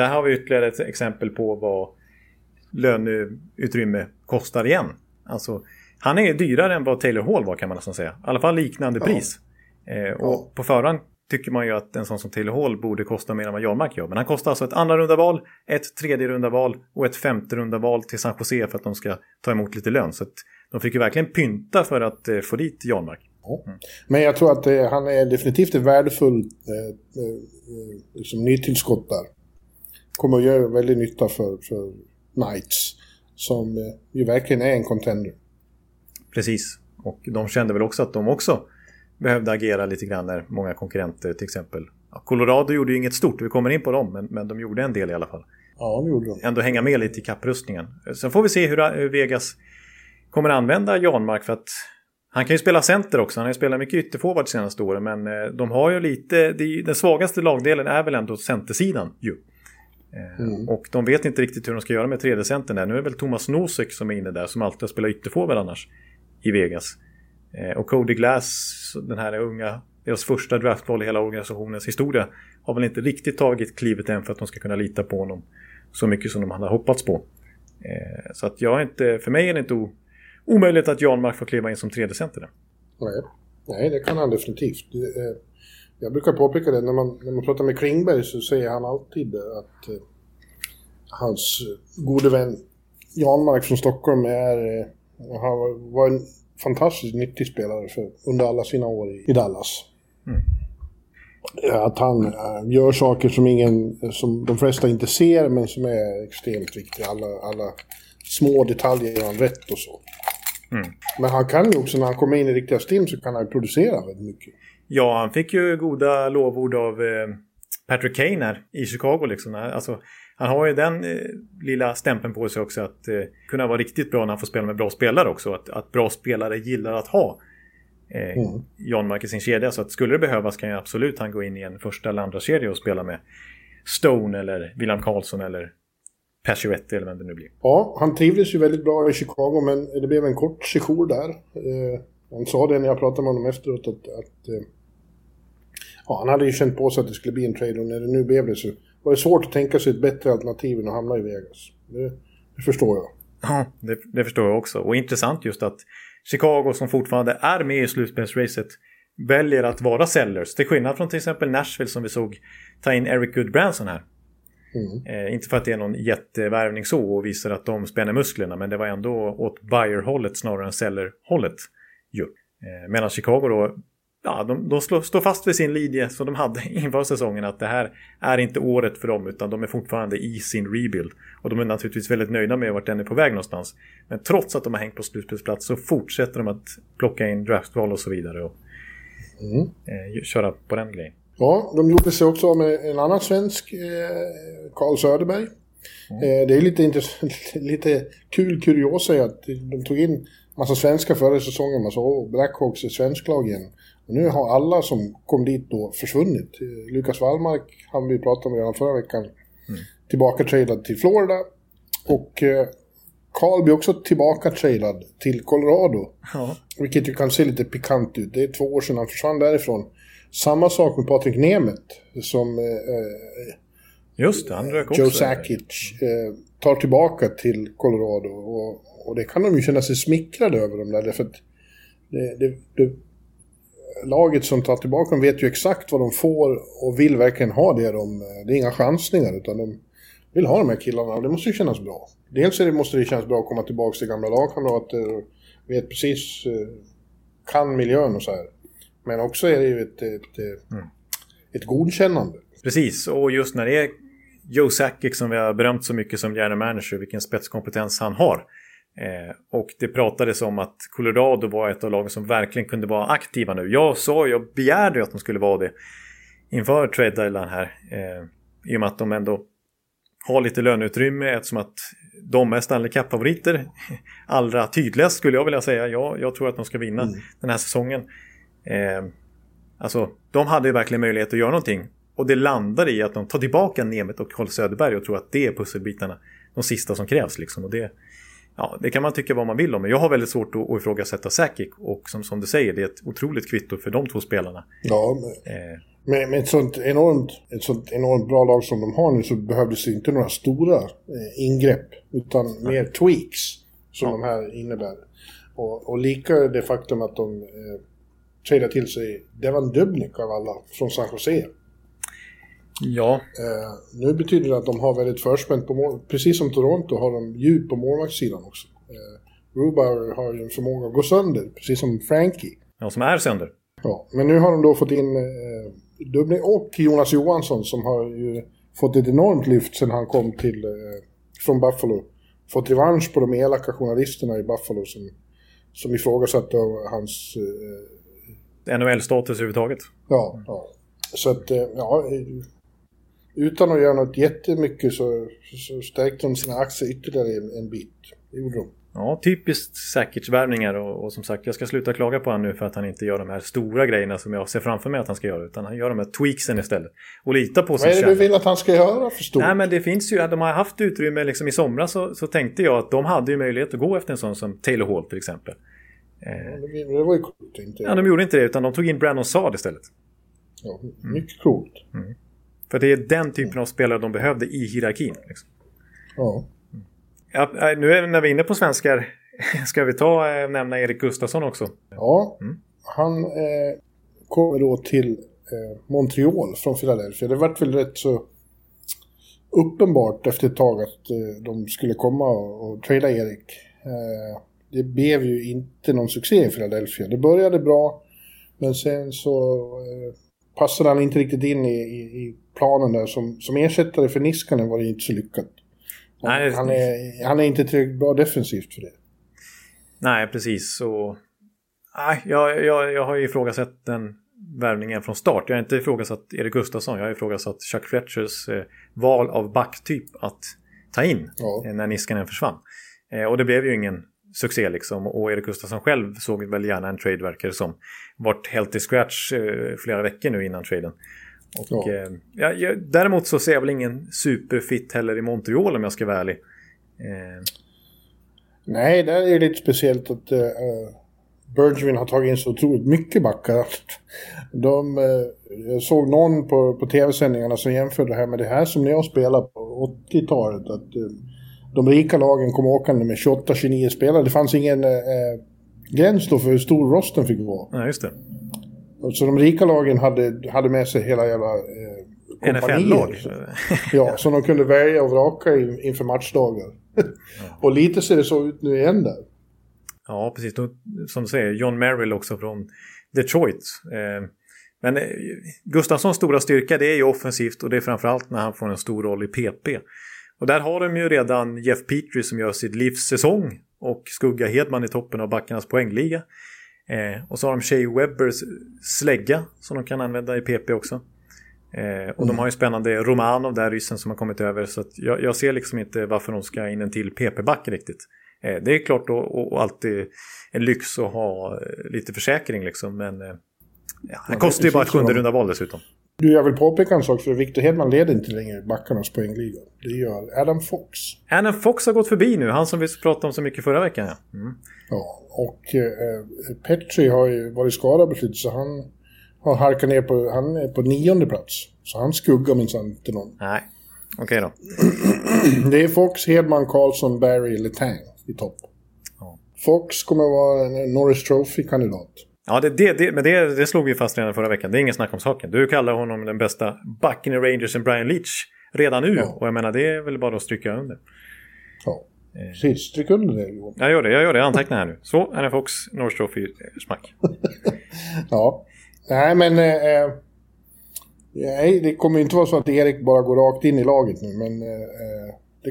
där har vi ytterligare ett exempel på vad löneutrymme kostar igen. Alltså han är dyrare än vad Taylor Hall var kan man nästan säga. I alla fall liknande ja. pris. Eh, och ja. på förhand tycker man ju att en sån som Taylor Hall borde kosta mer än vad Jarmark gör. Men han kostar alltså ett andra runda val, ett tredje runda val och ett femte runda val till San Jose för att de ska ta emot lite lön. Så de fick ju verkligen pynta för att eh, få dit Jarmark. Mm. Men jag tror att eh, han är definitivt ett värdefullt eh, eh, liksom nytillskott där. Kommer att göra väldigt nytta för, för Knights. Som eh, ju verkligen är en contender. Precis. Och de kände väl också att de också behövde agera lite grann när många konkurrenter till exempel. Ja, Colorado gjorde ju inget stort, vi kommer in på dem, men, men de gjorde en del i alla fall. Ja, det gjorde de. Ändå hänga med lite i kapprustningen. Sen får vi se hur, hur Vegas kommer använda Janmark för att han kan ju spela center också. Han har ju spelat mycket ytterforward de senaste åren. Men eh, de har ju lite... den svagaste lagdelen är väl ändå centersidan ju. Eh, mm. Och de vet inte riktigt hur de ska göra med tredje centern där. Nu är det väl Thomas Nosek som är inne där. Som alltid har spelat ytterforward annars i Vegas. Eh, och Cody Glass, den här unga, deras första draftval i hela organisationens historia, har väl inte riktigt tagit klivet än för att de ska kunna lita på honom så mycket som de hade hoppats på. Eh, så att jag är inte, för mig är det inte omöjligt att Jan Mark får kliva in som tredje center. Nej. Nej, det kan han definitivt. Jag brukar påpeka det när man, när man pratar med Klingberg så säger han alltid att eh, hans gode vän Janmark från Stockholm är, eh, han var en fantastiskt nyttig spelare för, under alla sina år i, i Dallas. Mm. Att han äh, gör saker som, ingen, som de flesta inte ser men som är extremt viktiga. Alla, alla små detaljer gör han rätt och så. Mm. Men han kan ju också, när han kommer in i riktiga stim så kan han producera väldigt mycket. Ja, han fick ju goda lovord av eh, Patrick Kane här i Chicago liksom. Alltså, han har ju den eh, lilla stämpeln på sig också att eh, kunna vara riktigt bra när han får spela med bra spelare också. Att, att bra spelare gillar att ha eh, mm. John Mark i sin kedja. Så att skulle det behövas kan ju absolut han gå in i en första eller andra kedja och spela med Stone eller William Karlsson eller Pacioretty eller vem det nu blir. Ja, han trivdes ju väldigt bra i Chicago men det blev en kort sejour där. Han sa det när jag pratade med honom efteråt att, att ja, han hade ju känt på sig att det skulle bli en trade och när det nu blev det så var det svårt att tänka sig ett bättre alternativ än att hamna i Vegas. Det, det förstår jag. Ja, det, det, förstår jag också. Och intressant just att Chicago som fortfarande är med i slutspelsracet väljer att vara sellers. Till skillnad från till exempel Nashville som vi såg ta in Eric Goodbranson här. Mm. Eh, inte för att det är någon jättevärvning så och visar att de spänner musklerna men det var ändå åt buyer-hållet snarare än seller-hållet. Eh, medan Chicago då ja, de, de slår, står fast vid sin linje som de hade inför säsongen att det här är inte året för dem utan de är fortfarande i sin rebuild. Och de är naturligtvis väldigt nöjda med vart den är på väg någonstans. Men trots att de har hängt på slutspelsplats så fortsätter de att plocka in draftval och så vidare och mm. eh, köra på den grejen. Ja, de gjorde sig också med en annan svensk, Karl eh, Söderberg. Mm. Eh, det är lite, lite kul kuriosa att de tog in massa svenskar förra säsongen. Man sa åh, Blackhawks är svensklag igen. Och nu har alla som kom dit då försvunnit. Lukas Wallmark han vi pratade om redan förra veckan. Mm. Tillbaka tradad till Florida. Och eh, Carl blir också tillbaka tradad till Colorado. Ja. Vilket ju kan se lite pikant ut. Det är två år sedan han försvann därifrån. Samma sak med Patrik Nemeth som eh, eh Just det, han rök också. Joe Sakic eh, tar tillbaka till Colorado. Och, och det kan de ju känna sig smickrade över de där. För det, det, det, laget som tar tillbaka dem vet ju exakt vad de får och vill verkligen ha det. De, det är inga chansningar utan de vill ha de här killarna och det måste ju kännas bra. Dels är det, måste det kännas bra att komma tillbaka till gamla lagkamrater och vet precis, eh, kan miljön och så här. Men också är det ju ett, ett, mm. ett godkännande. Precis, och just när det är Joe Sakic som vi har berömt så mycket som general manager, vilken spetskompetens han har. Eh, och det pratades om att Colorado var ett av lagen som verkligen kunde vara aktiva nu. Jag sa, jag begärde att de skulle vara det inför trade deadline här. Eh, I och med att de ändå har lite löneutrymme eftersom att de är Stanley Cup-favoriter. Allra tydligast skulle jag vilja säga. Ja, jag tror att de ska vinna mm. den här säsongen. Eh, alltså, de hade ju verkligen möjlighet att göra någonting. Och det landar i att de tar tillbaka Nemet och Carl Söderberg och tror att det är pusselbitarna. De sista som krävs liksom. Och det, ja, det kan man tycka vad man vill om. Men jag har väldigt svårt att, att ifrågasätta Sakic. Och som, som du säger, det är ett otroligt kvitto för de två spelarna. Ja, men, eh. med, med ett, sånt enormt, ett sånt enormt bra lag som de har nu så behövdes det inte några stora eh, ingrepp. Utan ja. mer tweaks som ja. de här innebär. Och, och lika det faktum att de eh, till sig Devan Dubnik av alla från San Jose. Ja. Eh, nu betyder det att de har väldigt förspänt på mål. Precis som Toronto har de djup på målvaktssidan också. Eh, Rubauer har ju en förmåga att gå sönder, precis som Frankie. Ja, som är sönder. Ja, men nu har de då fått in eh, Dubnik och Jonas Johansson som har ju fått ett enormt lyft sen han kom till, eh, från Buffalo. Fått revansch på de elaka journalisterna i Buffalo som, som ifrågasatte hans... Eh, NHL-status överhuvudtaget. Ja, ja. Så att, eh, ja, utan att göra något jättemycket så, så stärkte de sina aktier ytterligare en, en bit. Det gjorde de. Ja, typiskt Sakic-värvningar och, och, som sagt jag ska sluta klaga på honom nu för att han inte gör de här stora grejerna som jag ser framför mig att han ska göra utan han gör de här tweaksen istället. Och lita på sig själv. Vad är det du vill att han ska göra för stort? Nej men det finns ju, de har haft utrymme liksom i somras så, så tänkte jag att de hade ju möjlighet att gå efter en sån som Taylor Hall till exempel. Ja, det var ju coolt inte. Ja, de gjorde inte det utan de tog in Brandon Saad istället. Ja, mycket mm. coolt. Mm. För det är den typen av spelare de behövde i hierarkin. Liksom. Ja. ja. Nu är, när vi är inne på svenskar, ska vi ta eh, nämna Erik Gustafsson också? Ja, mm. han eh, kommer då till eh, Montreal från Philadelphia. Det vart väl rätt så uppenbart efter ett tag att eh, de skulle komma och, och trada Erik. Eh, det blev ju inte någon succé i Philadelphia. Det började bra, men sen så eh, passade han inte riktigt in i, i, i, planen där. Som, som ersättare för Niskanen var det inte så lyckat. Nej, han, är, han är inte tillräckligt bra defensivt för det. Nej, precis. Så... Nej, jag, jag, jag har ju ifrågasatt den värvningen från start. Jag har inte ifrågasatt Erik Gustafsson. Jag har ifrågasatt Chuck Fletchers eh, val av backtyp att ta in ja. eh, när Niskanen försvann. Eh, och det blev ju ingen succé liksom. Och Erik Gustafsson själv såg väl gärna en trade verkar som. Vart helt i scratch eh, flera veckor nu innan traden. Och, ja. Eh, ja, ja, däremot så ser jag väl ingen superfit heller i Montreal om jag ska vara ärlig. Eh. Nej, det är lite speciellt att uh, Bergevin har tagit in så otroligt mycket backar. De, uh, jag såg någon på, på tv-sändningarna som jämförde det här med det här som jag spelade på 80-talet. Att uh, de rika lagen kom åkande med 28-29 spelare. Det fanns ingen eh, gräns då för hur stor rosten fick vara. Ja, just det. Så de rika lagen hade, hade med sig hela jävla eh, NFL-lag? ja, som de kunde välja och vraka in, inför matchdagar. Och lite ser det så ut nu igen där. Ja, precis. Som du säger, John Merrill också från Detroit. Eh, men eh, Gustafssons stora styrka det är ju offensivt och det är framförallt när han får en stor roll i PP. Och där har de ju redan Jeff Petrie som gör sitt livs säsong och Skugga Hedman i toppen av backarnas poängliga. Eh, och så har de Shea Webbers slägga som de kan använda i PP också. Eh, och mm. de har ju spännande Romanov där, ryssen som har kommit över. Så jag, jag, ser liksom inte varför de ska in en till PP-back riktigt. Eh, det är klart och, och, alltid en lyx att ha eh, lite försäkring liksom. Men eh, ja, det kostar ju bara ett sjunde runda val dessutom. Du, jag vill påpeka en sak för Victor Hedman leder inte längre backarnas poängliga. Det gör Adam Fox. Adam Fox har gått förbi nu, han som vi pratade om så mycket förra veckan. Ja, mm. ja och eh, Petri har ju varit skadad slutet så han har halkat ner på, han är på nionde plats. Så han skuggar minsann inte någon. Nej, okej okay då. det är Fox, Hedman, Karlsson, Barry, Letang i topp. Ja. Fox kommer att vara en Norris Trophy-kandidat. Ja, det, det, det, men det, det slog vi fast redan förra veckan. Det är ingen snack om saken. Du kallar honom den bästa backen i Rangers än Brian Leach redan nu. Ja. Och jag menar, det är väl bara att stryka under. Ja, precis. Stryk under det Johan. Jag gör det, jag gör det. Jag antecknar här nu. Så, Anna Fox, North Trophy, smack. ja. Nej, men... Eh, nej, det kommer inte vara så att Erik bara går rakt in i laget nu, men... Eh, det,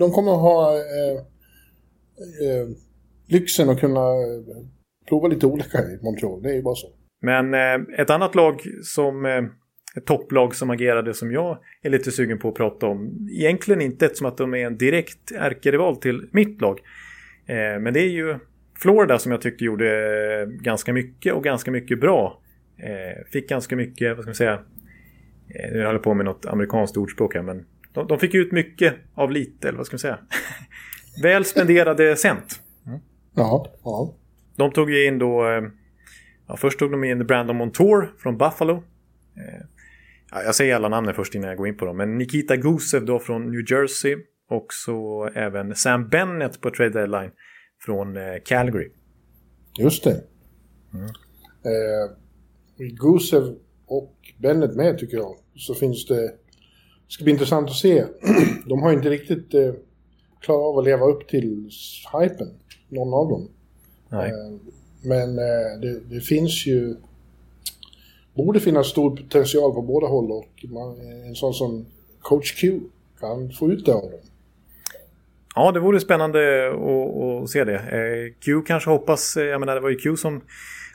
de kommer ha... Eh, eh, lyxen att kunna prova lite olika i Montreal. Det är ju bara så. Men eh, ett annat lag som eh, ett topplag som agerade som jag är lite sugen på att prata om. Egentligen inte som att de är en direkt ärkerival till mitt lag. Eh, men det är ju Florida som jag tyckte gjorde eh, ganska mycket och ganska mycket bra. Eh, fick ganska mycket, vad ska man säga, eh, nu håller jag på med något amerikanskt ordspråk här, men de, de fick ut mycket av lite, eller vad ska man säga. Väl spenderade cent. Mm. Ja, ja. De tog ju in då... Eh, ja, först tog de in Brandon Montour från Buffalo. Eh, ja, jag säger alla namnen först innan jag går in på dem. Men Nikita Gusev då från New Jersey. Och så även Sam Bennett på trade deadline från eh, Calgary. Just det. Mm. Eh, Gusev och Bennett med tycker jag. Så finns det... Det ska bli intressant att se. De har inte riktigt eh, klarat av att leva upp till hypen. Någon av dem. Nej. Eh, men eh, det, det, finns ju... Borde finnas stor potential på båda håll och man, en sån som coach Q kan få ut det av dem. Ja, det vore spännande att, att se det. Eh, Q kanske hoppas, jag menar det var ju Q som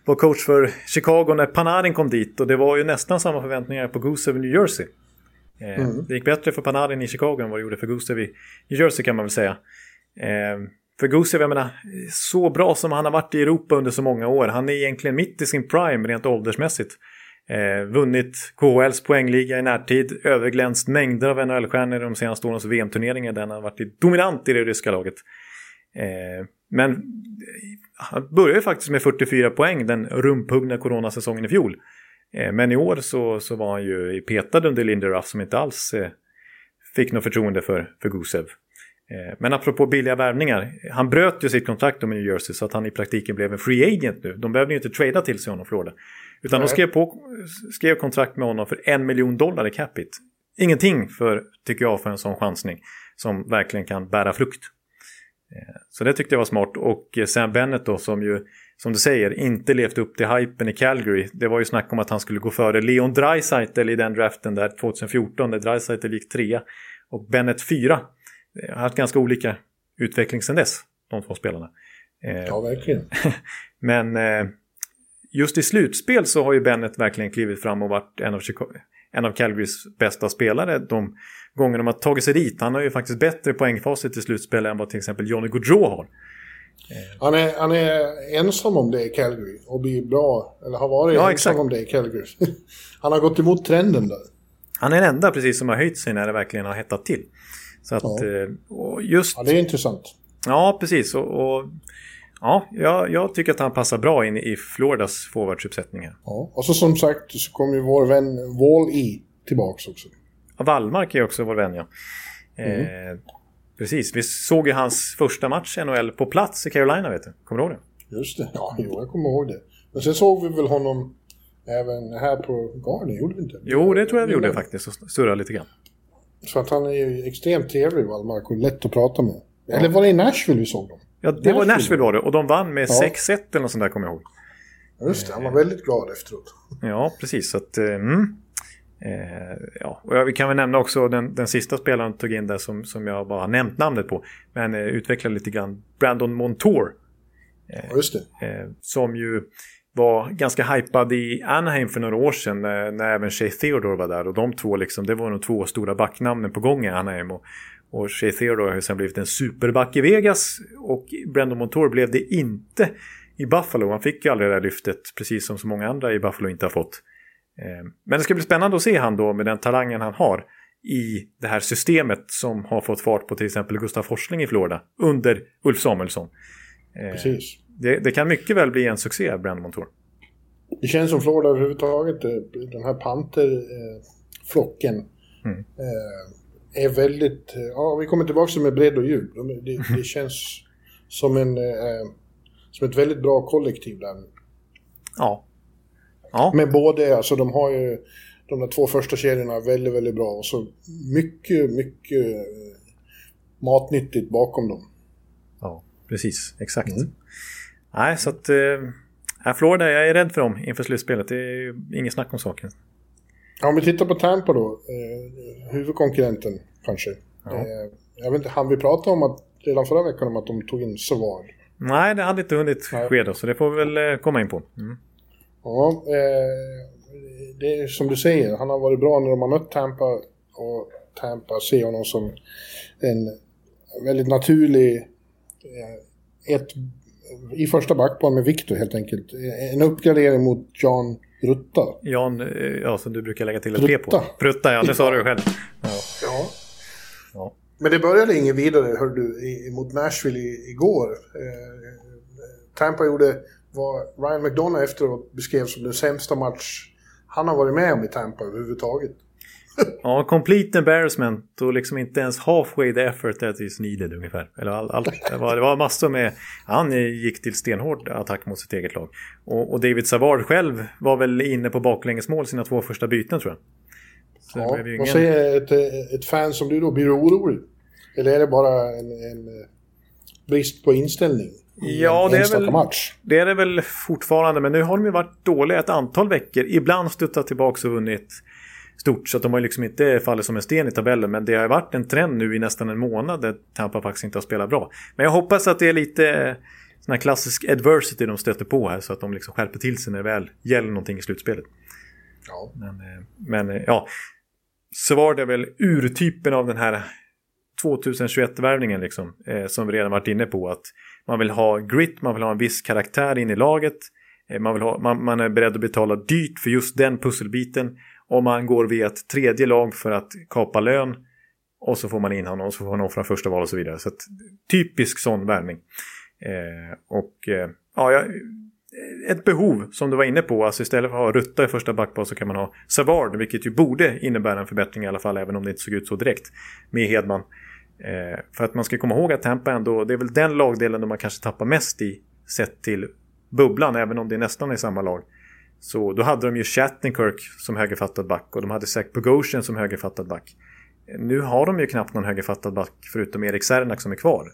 var coach för Chicago när Panarin kom dit och det var ju nästan samma förväntningar på Gusev i New Jersey. Mm. Det gick bättre för Panarin i Chicago än vad det gjorde för Gusev i New Jersey kan man väl säga. För Gusev, jag menar, så bra som han har varit i Europa under så många år. Han är egentligen mitt i sin prime rent åldersmässigt. Eh, vunnit KHLs poängliga i närtid, överglänst mängder av NHL-stjärnor de senaste årens VM-turneringar där han har varit dominant i det ryska laget. Eh, men eh, han började ju faktiskt med 44 poäng den rumphuggna coronasäsongen i fjol. Eh, men i år så, så var han ju petad under Linderoff som inte alls eh, fick något förtroende för, för Gusev. Eh, men apropå billiga värvningar, han bröt ju sitt kontrakt med New Jersey så att han i praktiken blev en free agent nu. De behövde ju inte trada till sig honom, Florida. Utan Nej. de skrev, på, skrev kontrakt med honom för en miljon dollar i capita. Ingenting för, tycker jag, för en sån chansning som verkligen kan bära frukt. Eh, så det tyckte jag var smart. Och eh, Sam Bennett då som ju, som du säger, inte levt upp till hypen i Calgary. Det var ju snack om att han skulle gå före Leon Draisaitl i den draften där 2014 där Draisaitl gick trea och Bennett fyra. Har haft ganska olika utveckling sedan dess, de två spelarna. Eh, ja, verkligen. Men just i slutspel så har ju Bennett verkligen klivit fram och varit en av, Chicago, en av Calgarys bästa spelare de gånger de har tagit sig dit. Han har ju faktiskt bättre poängfacit i slutspel än vad till exempel Johnny Gaudreau har. Han är, han är ensam om det i Calgary och blir bra, eller har varit ja, ensam exakt. om det i Calgary. han har gått emot trenden där. Han är den enda precis som har höjt sig när det verkligen har hettat till. Så att, ja. och just... ja, det är intressant. Ja, precis. Och, och ja, jag, jag, tycker att han passar bra in i Floridas forwardsuppsättningar. Ja, och så som sagt så kommer ju vår vän Wall-E tillbaks också. Wallmark är också vår vän, ja. Mm. Eh, precis, vi såg ju hans första match i NHL på plats i Carolina, vet du. Kommer du ihåg det? Just det, ja, jo, jag kommer ihåg det. Men sen såg vi väl honom även här på Garden, gjorde vi inte? Jo, det tror jag vi gjorde faktiskt, och surrade lite grann. Så att han är ju extremt trevlig, Wallmark, och lätt att prata med. Ja. Eller var det i Nashville vi såg dem? Ja, det Nashville. var Nashville var det, och de vann med ja. 6-1 eller något sånt där, kommer jag ihåg. Just det, han var väldigt glad efteråt. Ja, precis. Så att, mm. Eh, ja, och vi kan väl nämna också den, den sista spelaren tog in där som, som jag bara har nämnt namnet på. Men eh, utvecklade lite grann. Brandon Montour. Eh, Just det. Eh, som ju var ganska hypad i Anaheim för några år sedan när, när även Shea Theodore var där. Och de två liksom, det var de två stora backnamnen på gång i Anaheim. Och, och Shea Theodore har sen blivit en superback i Vegas. Och Brandon Montour blev det inte i Buffalo. Han fick ju aldrig det där lyftet, precis som så många andra i Buffalo inte har fått. Eh, men det ska bli spännande att se han då med den talangen han har i det här systemet som har fått fart på till exempel Gustav Forsling i Florida under Ulf Samuelsson. Eh, precis. Det, det kan mycket väl bli en succé, Brandon Montour. Det känns som Florida överhuvudtaget, eh, den här panterflocken mm. är väldigt, ja vi kommer tillbaka till med bredd och djup. Det, det känns som, en, som ett väldigt bra kollektiv där. Ja, Ja. Men både, alltså de har ju de där två första kedjorna väldigt, väldigt bra och så mycket, mycket eh, matnyttigt bakom dem. Ja, precis, exakt. Mm. Nej, så att... Äh, Florida, jag är rädd för dem inför slutspelet. Det är inget snack om saken. Om vi tittar på Tampa då, eh, huvudkonkurrenten kanske. Ja. Eh, jag vet inte, han vi prata om att redan förra veckan om att de tog in Savard? Nej, det hade inte hunnit ske då, så det får vi väl eh, komma in på. Mm. Ja, eh, det är som du säger, han har varit bra när de har mött Tampa och Tampa ser honom som en väldigt naturlig eh, ett, i första backplan med Victor helt enkelt. En uppgradering mot Jan Rutta. Jan, eh, ja som du brukar lägga till ett P på. Prutta, ja det sa du själv. Ja. ja. ja. Men det började inget vidare, hör du, mot Nashville igår. Eh, Tampa gjorde vad Ryan McDonough efteråt beskrev som den sämsta match han har varit med om i Tampa överhuvudtaget. Ja, complete embarrassment och liksom inte ens halfway the effort that is needed ungefär. Eller all, all, det, var, det var massor med... Han gick till stenhård attack mot sitt eget lag. Och, och David Savard själv var väl inne på baklängesmål sina två första byten tror jag. Så ja, ingen... vad säger ett, ett fan som du då? Blir du orolig? Eller är det bara en, en brist på inställning? Ja, det är, väl, match. det är det väl fortfarande. Men nu har de ju varit dåliga ett antal veckor. Ibland stuttat tillbaka och vunnit stort. Så att de har liksom inte fallit som en sten i tabellen. Men det har varit en trend nu i nästan en månad där Tampa faktiskt inte har spelat bra. Men jag hoppas att det är lite sån här klassisk adversity de stöter på här. Så att de liksom skärper till sig när det väl gäller någonting i slutspelet. Ja. Men, eh, men eh, ja, så var det väl urtypen av den här 2021-värvningen liksom. Eh, som vi redan varit inne på. att man vill ha grit, man vill ha en viss karaktär in i laget. Eh, man, vill ha, man, man, är beredd att betala dyrt för just den pusselbiten. Om man går via ett tredje lag för att kapa lön. Och så får man in honom och så får man offra första val och så vidare. Så att, typisk sån värvning. Eh, och eh, ja, eh, ett behov som du var inne på. Alltså istället för att ha Rutta i första backpar så kan man ha Savard. Vilket ju borde innebära en förbättring i alla fall. Även om det inte såg ut så direkt. Med Hedman. Eh, för att man ska komma ihåg att Tampa ändå, det är väl den lagdelen där man kanske tappar mest i sett till bubblan, även om det nästan är samma lag. Så då hade de ju Shattenkirk som högerfattad back och de hade Zach Bogosian som högerfattad back. Nu har de ju knappt någon högerfattad back förutom Erik Sernak som är kvar.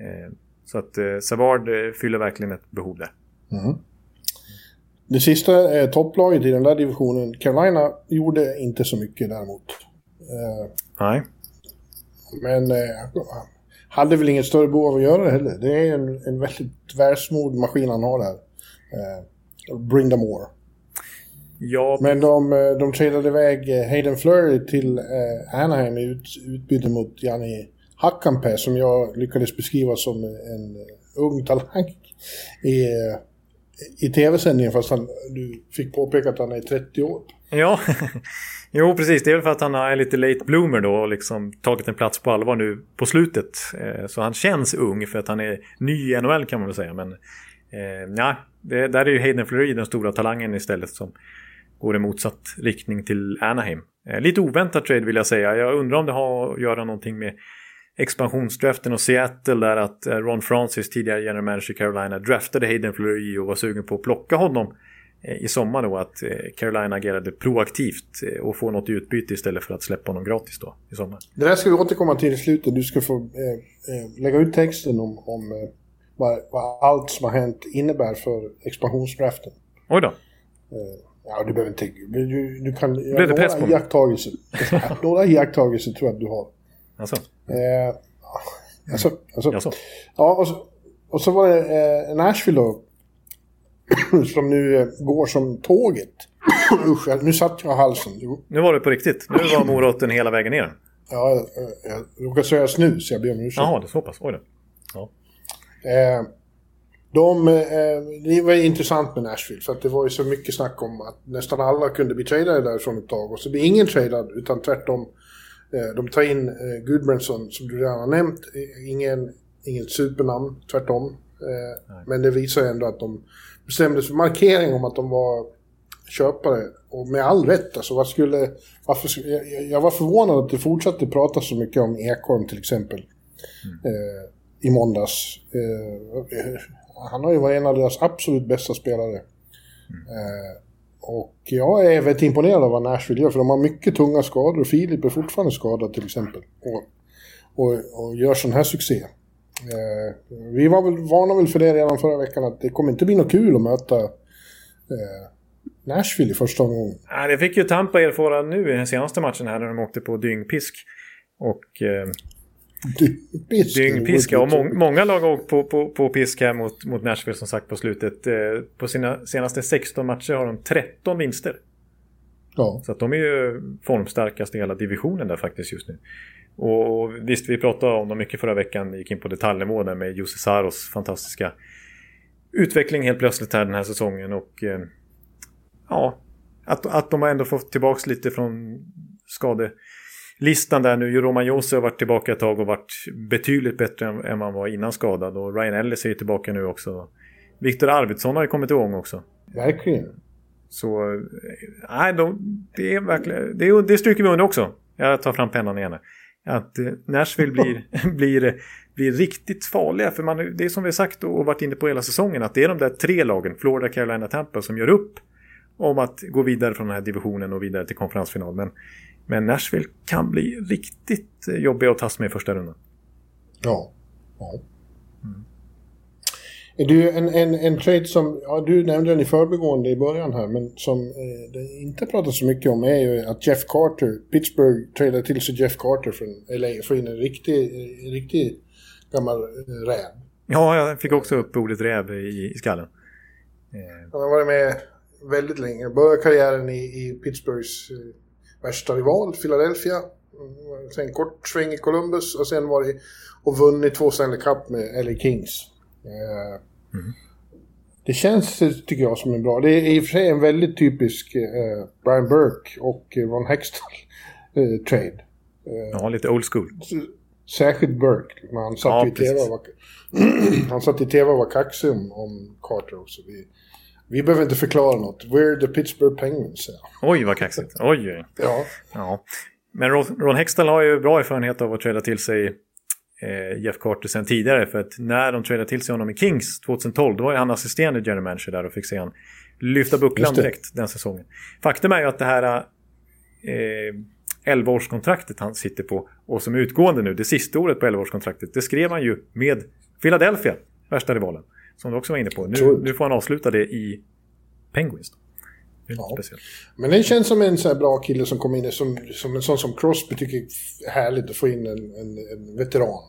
Eh, så att eh, Savard eh, fyller verkligen ett behov där. Mm. Det sista topplaget i den där divisionen, Carolina, gjorde inte så mycket däremot. Nej. Men hade väl inget större behov av att göra det heller. Det är en, en väldigt välsmord maskin han har där. Bring them more. Ja, Men de, eh, de trailade iväg eh, Hayden Flurry till eh, Anaheim i ut, utbyte mot Jani Hakanpää som jag lyckades beskriva som en ung talang i, i tv-sändningen fast han, du fick påpeka att han är 30 år. Ja, jo precis. Det är väl för att han är lite late bloomer då och liksom tagit en plats på allvar nu på slutet. Så han känns ung för att han är ny i NHL kan man väl säga. Men eh, ja, det, där är ju Hayden Fleury den stora talangen istället som går i motsatt riktning till Anaheim. Eh, Lite oväntat trade vill jag säga. Jag undrar om det har att göra någonting med expansionsdraften och Seattle där att eh, Ron Francis, tidigare general manager i Carolina, draftade Hayden Fleury och var sugen på att plocka honom eh, i sommar då att eh, Carolina agerade proaktivt och få något i utbyte istället för att släppa honom gratis då i sommar. Det där ska vi återkomma till i slutet. Du ska få eh, eh, lägga ut texten om, om eh, vad, vad allt som har hänt innebär för expansionsdraften. Oj då. Eh, ja, du behöver inte... Du, du kan... Blev det press på några mig? iakttagelser. några iakttagelser tror jag att du har. Alltså, Eh, alltså, alltså, jaså. ja, och så, och så var det eh, Nashville då. som nu eh, går som tåget. Usch, nu satt jag i halsen. Nu var det på riktigt. Nu var moroten hela vägen ner. Ja, jag, jag råkade säga snus, jag ber om ursäkt. Jaha, det är så pass. Oj då. Ja. Eh, de, eh, det var intressant med Nashville för att det var ju så mycket snack om att nästan alla kunde bli tradade därifrån ett tag. Och så blir ingen tradad utan tvärtom. Eh, de tar in eh, Gudbranson som du redan har nämnt, Eh, ingen, ingen supernamn, tvärtom. Eh, men det visar ändå att de bestämde sig för markering om att de var köpare. Och med all rätt alltså vad skulle, varför, jag, jag- var förvånad att det fortsatte prata så mycket om Ekholm till exempel. Eh, i måndags. Eh, han har ju varit en av deras absolut bästa spelare. Eh, och jag är väldigt imponerad av vad Nashville gör, för de har mycket tunga skador. Filip är fortfarande skadad till exempel. Och, och, och gör sån här succé. Eh, vi var väl vana väl för det redan förra veckan, att det kommer inte bli något kul att möta eh, Nashville i första omgången. Nej, det fick ju Tampa erfara nu i den senaste matchen här när de åkte på dyngpisk. Och eh, Dyngpisk. dyngpisk, ja. Och må- många lag har åkt på, på, på pisk här mot, mot Nashville som sagt på slutet. Eh, på sina senaste 16 matcher har de 13 vinster. Ja. Så att de är ju formstarkast i hela divisionen där faktiskt just nu. Och visst, vi pratade om dem mycket förra veckan, gick in på detaljnivå där med Jussi Saros fantastiska utveckling helt plötsligt här den här säsongen. Och eh, ja, att, att de har ändå fått tillbaka lite från skadelistan där nu. Roman Josi har varit tillbaka ett tag och varit betydligt bättre än, än man var innan skadad. Och Ryan Ellis är ju tillbaka nu också. Viktor Arvidsson har ju kommit igång också. Verkligen. Så nej, de, det är verkligen, det, är, det stryker vi under också. Jag tar fram pennan igen. Att eh, Nashville blir, blir, blir riktigt farliga. För man, det är som vi sagt och varit inne på hela säsongen. Att det är de där tre lagen, Florida, Carolina, Tampa, som gör upp om att gå vidare från den här divisionen och vidare till konferensfinal. Men, men Nashville kan bli riktigt eh, jobbiga att tas med i första rundan. Ja. ja. Är du en, en, en trade som, ja, du nämnde den i förbigående i början här, men som eh, det inte pratas så mycket om är ju att Jeff Carter, Pittsburgh tradade till sig Jeff Carter från LA och får in en riktig, en riktig gammal eh, räv. Ja, jag fick också upp ordet räv i, i skallen. Eh, Han har varit med väldigt länge. Började karriären i, i Pittsburghs eh, värsta rival, Philadelphia. Mm, Sen kort sväng i Columbus och sen varit och vunnit två Stanley Cup med LA Kings. Eh, Det känns, eh, tycker jag, som en bra... Det är i och för sig en väldigt typisk eh, Brian Burke och eh, Ron Hextall eh, trade. ja, lite old school. Särskilt Burke. Han satt Ja, i tv var, han satt i tv och var kaxig om, om Carter också. Vi, vi behöver inte förklara något. We're the Pittsburgh Penguins. Ja. Oj, vad kaxigt. Oj, ja. Ja. Men Ron, Ron Hextall har ju bra erfarenhet av att träda till sig eh, Jeff Carter sen tidigare. För att när de trädde till sig honom i Kings 2012, då var ju han assisterande general manager där och fick se han lyfta bucklan direkt den säsongen. Faktum är ju att det här eh, 11-årskontraktet han sitter på och som är utgående nu, det sista året på 11-årskontraktet, det skrev han ju med Philadelphia, värsta rivalen. Som du också var inne på. Nu, nu får han avsluta det i Penguins. Ja. Men det känns som en så bra kille som kommer in, som, som en sån som Crosby tycker är härligt att få in en, en, en veteran.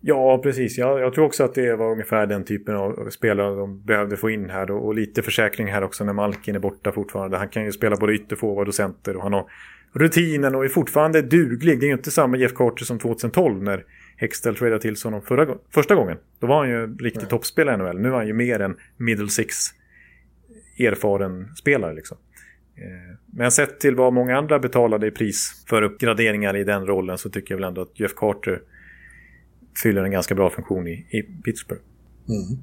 Ja, precis. Jag, jag, tror också att det var ungefär den typen av spelare de behövde få in här. Då. Och lite försäkring här också när Malkin är borta fortfarande. Han kan ju spela både ytterforward och center. Och han har rutinen och är fortfarande duglig. Det är ju inte samma Jeff Carter som 2012 när Hextell tradade till honom förra, första gången. Då var han ju riktigt toppspelare i NHL. Nu är han ju mer en middle six erfaren spelare. Liksom. Eh, men sett till vad många andra betalade i pris för uppgraderingar i den rollen så tycker jag väl ändå att Jeff Carter fyller en ganska bra funktion i, i Pittsburgh. Mm.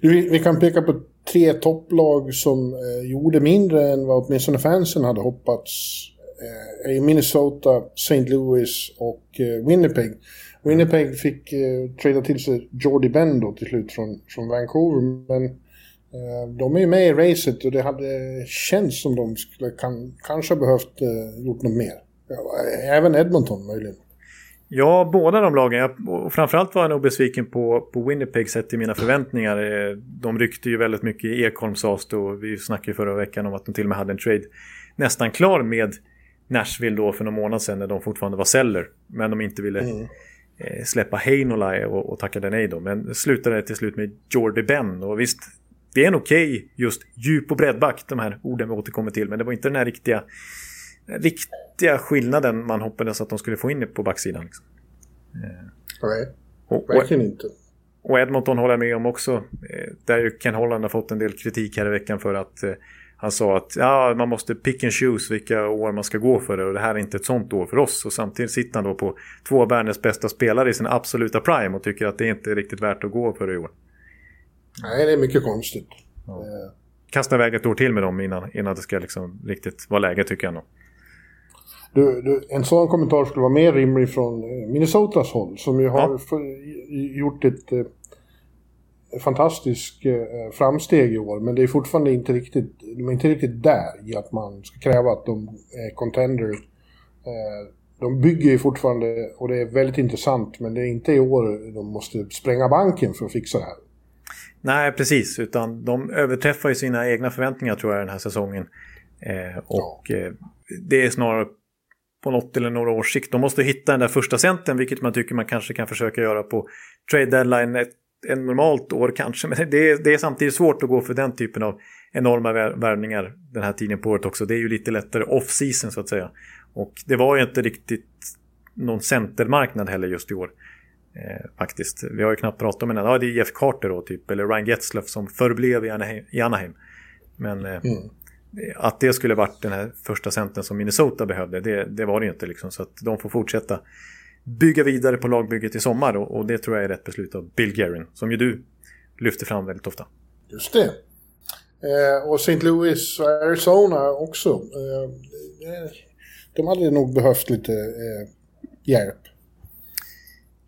Vi, vi, kan peka på tre topplag som eh, gjorde mindre än vad åtminstone fansen hade hoppats. Eh, Minnesota, St. Louis och eh, Winnipeg. Winnipeg fick eh, trada till sig Jordy Ben då till slut från, från Vancouver. Men eh, de är ju med i racet och det hade känts som de skulle kan, kanske behövt eh, gjort något mer. Även Edmonton möjligen. Ja, båda de lagen. Jag, och framförallt var jag nog besviken på, på Winnipeg sett till mina förväntningar. Eh, de ryckte ju väldigt mycket i Ekholm sades och vi snackade ju förra veckan om att de till och med hade en trade nästan klar med Nashville då för några månader sedan när de fortfarande var celler. Men de inte ville mm. Eh, släppa Heinola och, och tackade nej då. Men slutade till slut med Jordy Ben och visst, det är en okej okay, just djup och breddback, de här orden vi återkommer till. Men det var inte den här riktiga riktiga skillnaden man hoppades att de skulle få in på backsidan. Liksom. Nej, och, verkligen inte. Och Edmonton håller jag med om också. Eh, där ju Ken Holland har fått en del kritik här i veckan för att eh, han sa att ja, man måste pick and choose vilka år man ska gå för det och det här är inte ett sånt år för oss. Och samtidigt sitter han då på två av världens bästa spelare i sin absoluta prime och tycker att det inte är riktigt värt att gå för det i år. Nej, det är mycket konstigt. Ja. Eh. Kasta iväg ett år till med dem innan, innan det ska liksom riktigt vara läge tycker jag nog. Du, du, en sån kommentar skulle vara mer rimlig från eh, Minnesotas håll som ju har ja. gjort ett fantastiskt eh, framsteg i år. Men det är fortfarande inte riktigt, de är inte riktigt där i att man ska kräva att de är contender. Eh, de bygger ju fortfarande, och det är väldigt intressant, men det är inte i år de måste spränga banken för att fixa det här. Nej, precis. Utan de överträffar ju sina egna förväntningar tror jag den här säsongen. Eh, och ja. eh, det är snarare på något eller några års sikt. De måste hitta den där första centern, vilket man tycker man kanske kan försöka göra på trade deadline ett, normalt år kanske. Men det är, det är samtidigt svårt att gå för den typen av enorma värvningar den här tiden på året också. Det är ju lite lättare off-season så att säga. Och det var ju inte riktigt någon centermarknad heller just i år. Eh, faktiskt. Vi har ju knappt pratat om en Ja, det är Jeff Carter då typ. Eller Ryan Getzlaff som förblev i Anaheim. I Anaheim. Men eh, mm att det skulle varit den här första centern som Minnesota behövde, det, det var det ju inte. Liksom. Så att de får fortsätta bygga vidare på lagbygget i sommar och, det tror jag är rätt beslut av Bill Guerin, som ju du lyfter fram väldigt ofta. Just det. Eh, och St. Louis och Arizona också. Eh, de hade nog behövt lite eh, hjälp.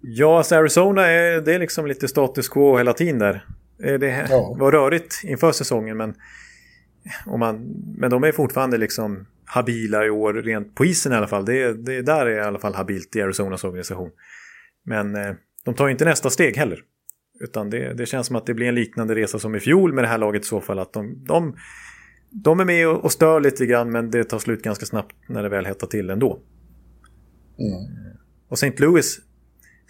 Ja, alltså Arizona är, det är liksom lite status quo hela tiden där. Eh, det ja. var rörigt inför säsongen men man, men de är fortfarande liksom habila i år, rent på isen i alla fall. Det, det där är i alla fall habilt i Arizonas organisation. Men eh, de tar inte nästa steg heller. Utan det, det, känns som att det blir en liknande resa som i fjol med det här laget i så fall. Att de, de, de är med och, och stör lite grann men det tar slut ganska snabbt när det väl hettar till ändå. Mm. Och St. Louis,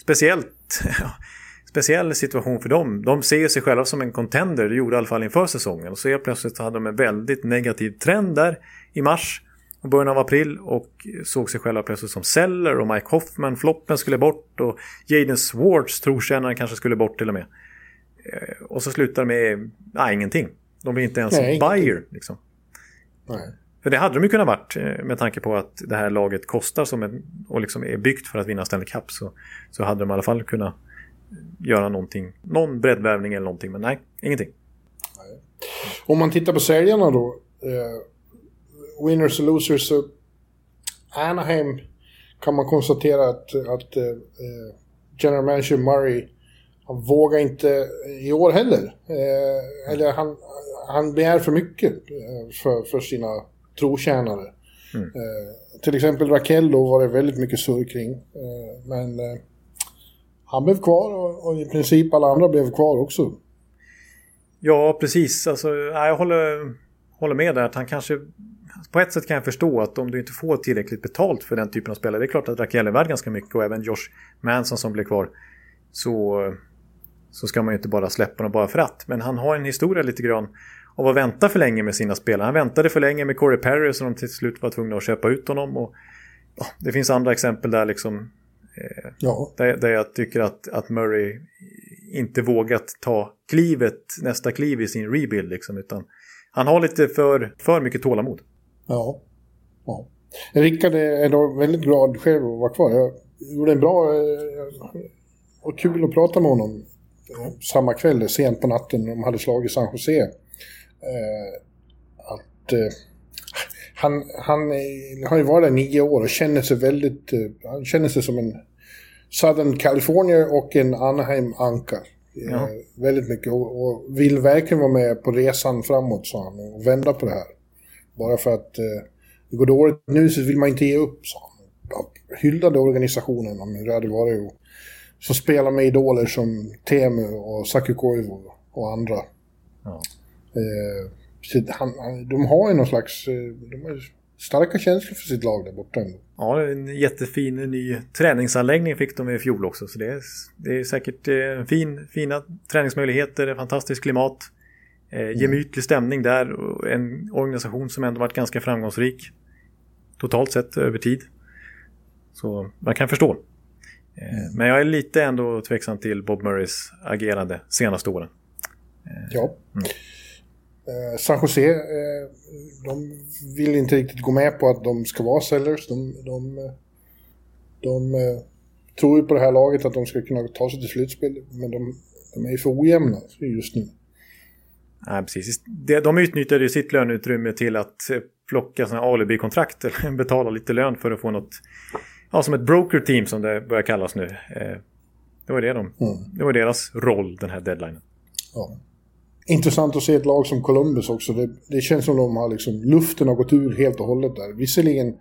speciellt, speciell situation för dem. De ser sig själva som en contender, det gjorde i alla fall inför säsongen. Och så helt plötsligt hade de en väldigt negativ trend där i mars och början av april och såg sig själva plötsligt som Seller och Mike Hoffman, floppen skulle bort och Jaden Swartz, trotjänaren, kanske skulle bort till och med. Eh, och så slutar med nej, ingenting. De blir inte ens nej, buyer. Liksom. Nej. För det hade de ju kunnat varit eh, med tanke på att det här laget kostar som en, och liksom är byggt för att vinna Stanley Cup. Så, så hade de i alla fall kunnat göra någonting. Någon breddvävning eller någonting, men nej, ingenting. Nej. Om man tittar på säljarna då. Eh, winners och losers. Så Anaheim kan man konstatera att, att eh, General Manager Murray han vågar inte i år heller. Eh, eller han, han begär för mycket eh, för, för sina trotjänare. Mm. Eh, till exempel Raquel då var det väldigt mycket surr kring. Eh, men eh, han blev kvar och, och, i princip alla andra blev kvar också. Ja, precis. Alltså, jag håller, håller med där att han kanske... På ett sätt kan jag förstå att om du inte får tillräckligt betalt för den typen av spelare. Det är klart att Raquel är värd ganska mycket och även Josh Manson som blev kvar. Så, så ska man ju inte bara släppa honom bara för att. Men han har en historia lite grann av att vänta för länge med sina spelare. Han väntade för länge med Corey Perry så de till slut var tvungna att köpa ut honom. Och, ja, det finns andra exempel där liksom. Eh, ja. där, där jag tycker att, att Murray inte vågat ta klivet, nästa kliv i sin rebuild liksom. Utan han har lite för, för mycket tålamod. Ja. ja. Rickard är då väldigt glad själv att vara kvar. Jag gjorde en bra... Eh, och kul att prata med honom samma kväll, sent på natten, de hade slagit San Jose. Eh, att eh, han, han har ju varit där nio år och känner sig väldigt, han känner sig som en Southern California och en Anaheim-anka. Ja. Väldigt mycket och, och, vill verkligen vara med på resan framåt, sa han, och vända på det här. Bara för att eh, det går dåligt nu så vill man inte ge upp, sa han. Hyllade organisationen om hur det hade varit och så spela med idoler som Temu och Saku Koivu och andra. Ja. Eh, han, de har ju någon slags... Eh, de har starka känslor för sitt lag där borta. Ja, en jättefin ny träningsanläggning fick de i fjol också. Så det är, det är säkert eh, fin, fina träningsmöjligheter, fantastiskt klimat. Eh, mm. gemytlig stämning där och en organisation som ändå varit ganska framgångsrik. Totalt sett över tid. Så man kan förstå. Mm. Men jag är lite ändå tveksam till Bob Murrays agerande senaste åren. Ja. Mm. Eh, San Jose, eh, de vill inte riktigt gå med på att de ska vara sellers. De, de, de eh, tror ju på det här laget att de ska kunna ta sig till slutspel, men de, de är ju för ojämna just nu. Nej, precis. De utnyttjade ju sitt löneutrymme till att plocka sådana alibi-kontrakt, eller betala lite lön för att få något, ja som ett broker-team som det börjar kallas nu. Det var det de, mm. det var deras roll den här deadlinen. Ja intressant att se ett lag som Columbus också. Det, det känns som de har liksom, luften har gått ur helt och hållet där. Visserligen,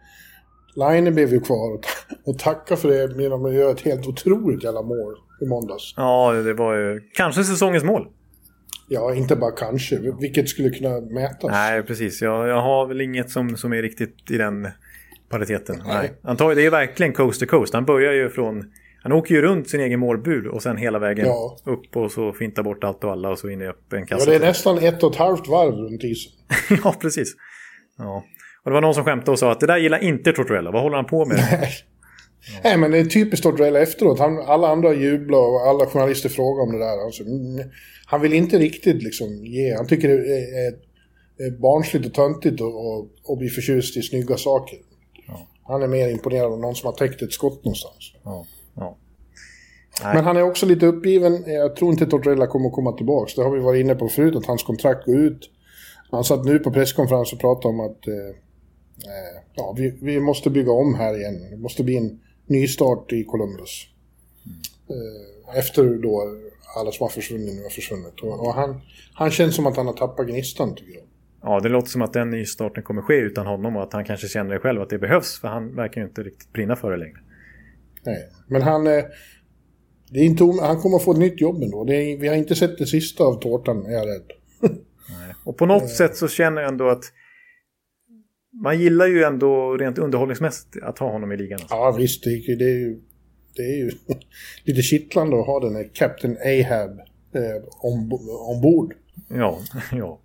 Line blev ju kvar och, och tacka för det medan man gör ett helt otroligt jävla mål i måndags. Ja, det var ju kanske säsongens mål. Ja, inte bara kanske. Vilket skulle kunna mätas. Nej, precis. Jag, jag har väl inget som, som är riktigt i den pariteten. Nej. Nej. det är verkligen coast to coast. Han börjar ju från han åker ju runt sin egen målbud och sen hela vägen ja. upp och så fintar bort allt och alla och så in i öppen kassa. Ja, det är nästan ett och ett halvt varv runt isen. ja, precis. Ja. Och det var någon som skämtade och sa att det där gillar inte Tortorella. Vad håller han på med? Nej. Ja. Nej, men det är typiskt Tortorella efteråt. Han, alla andra jublar och alla journalister frågar om det där. Alltså, mm, han vill inte riktigt liksom ge. Han tycker det är, är, barnsligt och töntigt och, och, bli förtjust i snygga saker. Ja. Han är mer imponerad av någon som har täckt ett skott någonstans. Ja. Ja. Men han är också lite uppgiven. Jag tror inte Tortorella kommer att komma tillbaka. Det har vi varit inne på förut, att hans kontrakt går ut. Han satt nu på presskonferens och pratade om att eh, eh, ja, vi, vi, måste bygga om här igen. Det måste bli en nystart i Columbus. Mm. Efter då alla som har försvunnit nu har försvunnit. Och, och, han, han känns som att han har tappat gnistan tycker jag. Ja, det låter som att den nystarten kommer ske utan honom och att han kanske känner det själv att det behövs. För han verkar ju inte riktigt brinna för det längre. Nej, men han... Eh, det är inte, han kommer få ett nytt jobb ändå. Är, vi har inte sett det sista av tårtan, är jag rädd. Nej. Och på något sätt så känner jag ändå att man gillar ju ändå rent underhållningsmässigt att ha honom i ligan. Alltså. Ja, visst. Det, det, är ju, det är ju lite kittlande att ha den här Captain Ahab eh, om, ombord. Ja, ja.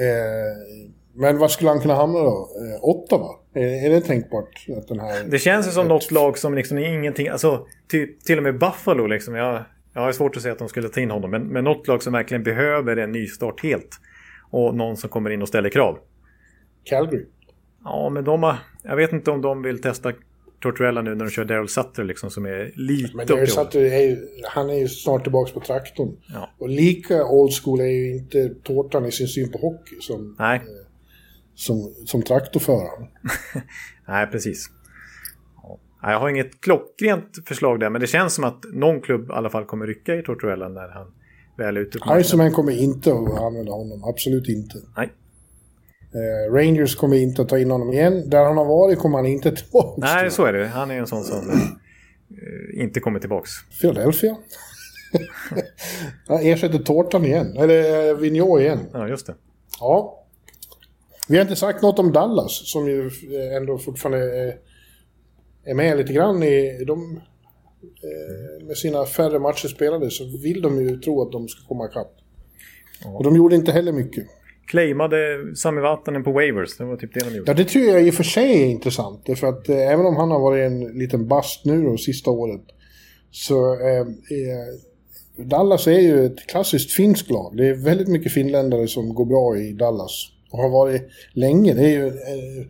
Eh, men vad skulle han kunna hamna då? Eh, åtta va? Är, är det tänkbart? Att den här... Det känns ju som något lag som liksom ingenting, alltså typ, till och med Buffalo liksom. Jag, jag har svårt att säga att de skulle ta in honom. Men, men något lag som verkligen behöver en nystart helt. Och någon som kommer in och ställer krav. Calgary? Ja, men de har, jag vet inte om de vill testa Tortorella nu när de kör Daryl Sutter liksom som är lite Men Daryl Sutter är ju, han är ju snart tillbaka på traktorn. Ja. Och lika old school är ju inte Tårtan i sin syn på hockey som... Nej. Eh, som, som traktorförare. Nej, precis. Jag har inget klockrent förslag där, men det känns som att någon klubb i alla fall kommer rycka i Tortorella när han väl ute på. Iceman kommer inte att använda honom, absolut inte. Nej. Eh, Rangers kommer inte att ta in honom igen. Där han har varit kommer han inte tillbaka. Nej, så är det. Han är en sån som eh, inte kommer tillbaks. Philadelphia. Han ersätter tårtan igen. Eller eh, Vigneault igen. Ja, just det. Ja. Vi har inte sagt något om Dallas som ju ändå fortfarande är, med lite grann i... De, med sina färre matcher spelade så vill de ju tro att de ska komma ikapp. Och de gjorde inte heller mycket. Claimade Sami Vatanen på waivers. Det var typ det de gjorde. Ja, det tror jag i och för sig är intressant. Därför att eh, även om han har varit en liten bast nu då, sista året. Så eh, eh, Dallas är ju ett klassiskt finskt lag. Det är väldigt mycket finländare som går bra i Dallas. Och har varit länge. Det är ju... Eh,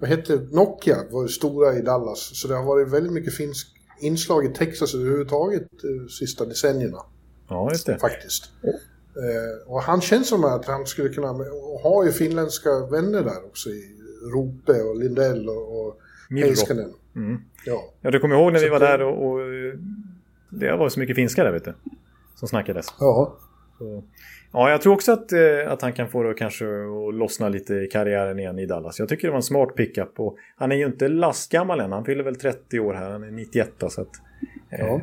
vad hette Nokia var ju stora i Dallas. Så det har varit väldigt mycket finsk inslag i Texas överhuvudtaget de sista decennierna. Ja, just det. Faktiskt. Eh, och han känns som att han skulle kunna... Och har ju finländska vänner där också. I Rope och Lindell och, och. Heiskanen. Mm. Ja. Ja, du kommer ihåg när vi Så var det- där och, och eh, det var så mycket finska där, vet du. Som snackades. ja. Så. Ja, jag tror också att, eh, att han kan få det kanske att lossna lite i karriären igen i Dallas. Jag tycker det var en smart pickup. Och han är ju inte lastgammal än. Han fyller väl 30 år här. Han är 91 så att... Eh, Ja.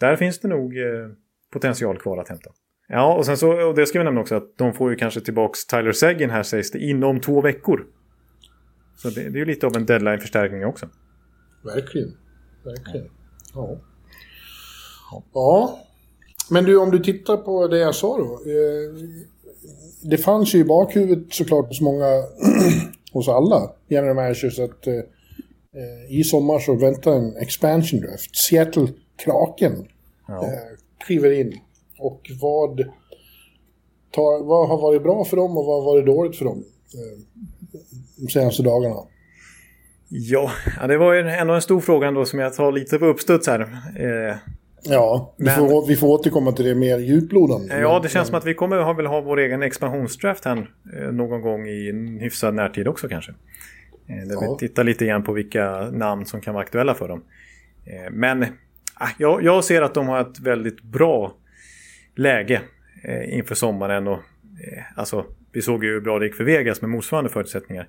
Där finns det nog eh, potential kvar att hämta. Ja, och sen så, och det ska vi nämna också att de får ju kanske tillbaks Tyler Seguin här sägs det inom två veckor. Så det, det är ju lite av en deadline-förstärkning också. Verkligen. Verkligen. Ja. Ja. Men du, om du tittar på det jag sa då. Eh, det fanns ju i bakhuvudet såklart hos många, hos alla general managers att eh, eh, i sommar så väntar en expansion draft. Seattle Kraken Ja. eh, kliver in. Och vad, tar, vad har varit bra för dem och vad har varit dåligt för dem eh, de senaste dagarna? Ja, det var ju ändå en stor fråga ändå som jag tar lite på uppstuds här. Eh, Ja, vi, Men- får, vi får återkomma till det mer djuplodande. ja, det känns som att vi kommer ha, väl ha vår egen expansionsdraft här eh, någon gång i hyfsad närtid också kanske. Eh, där Ja. vi tittar lite grann på vilka namn som kan vara aktuella för dem. Men ah, jag, jag ser att de har ett väldigt bra läge eh, inför sommaren. Och, eh, alltså, vi såg ju hur bra det gick för Vegas med motsvarande förutsättningar.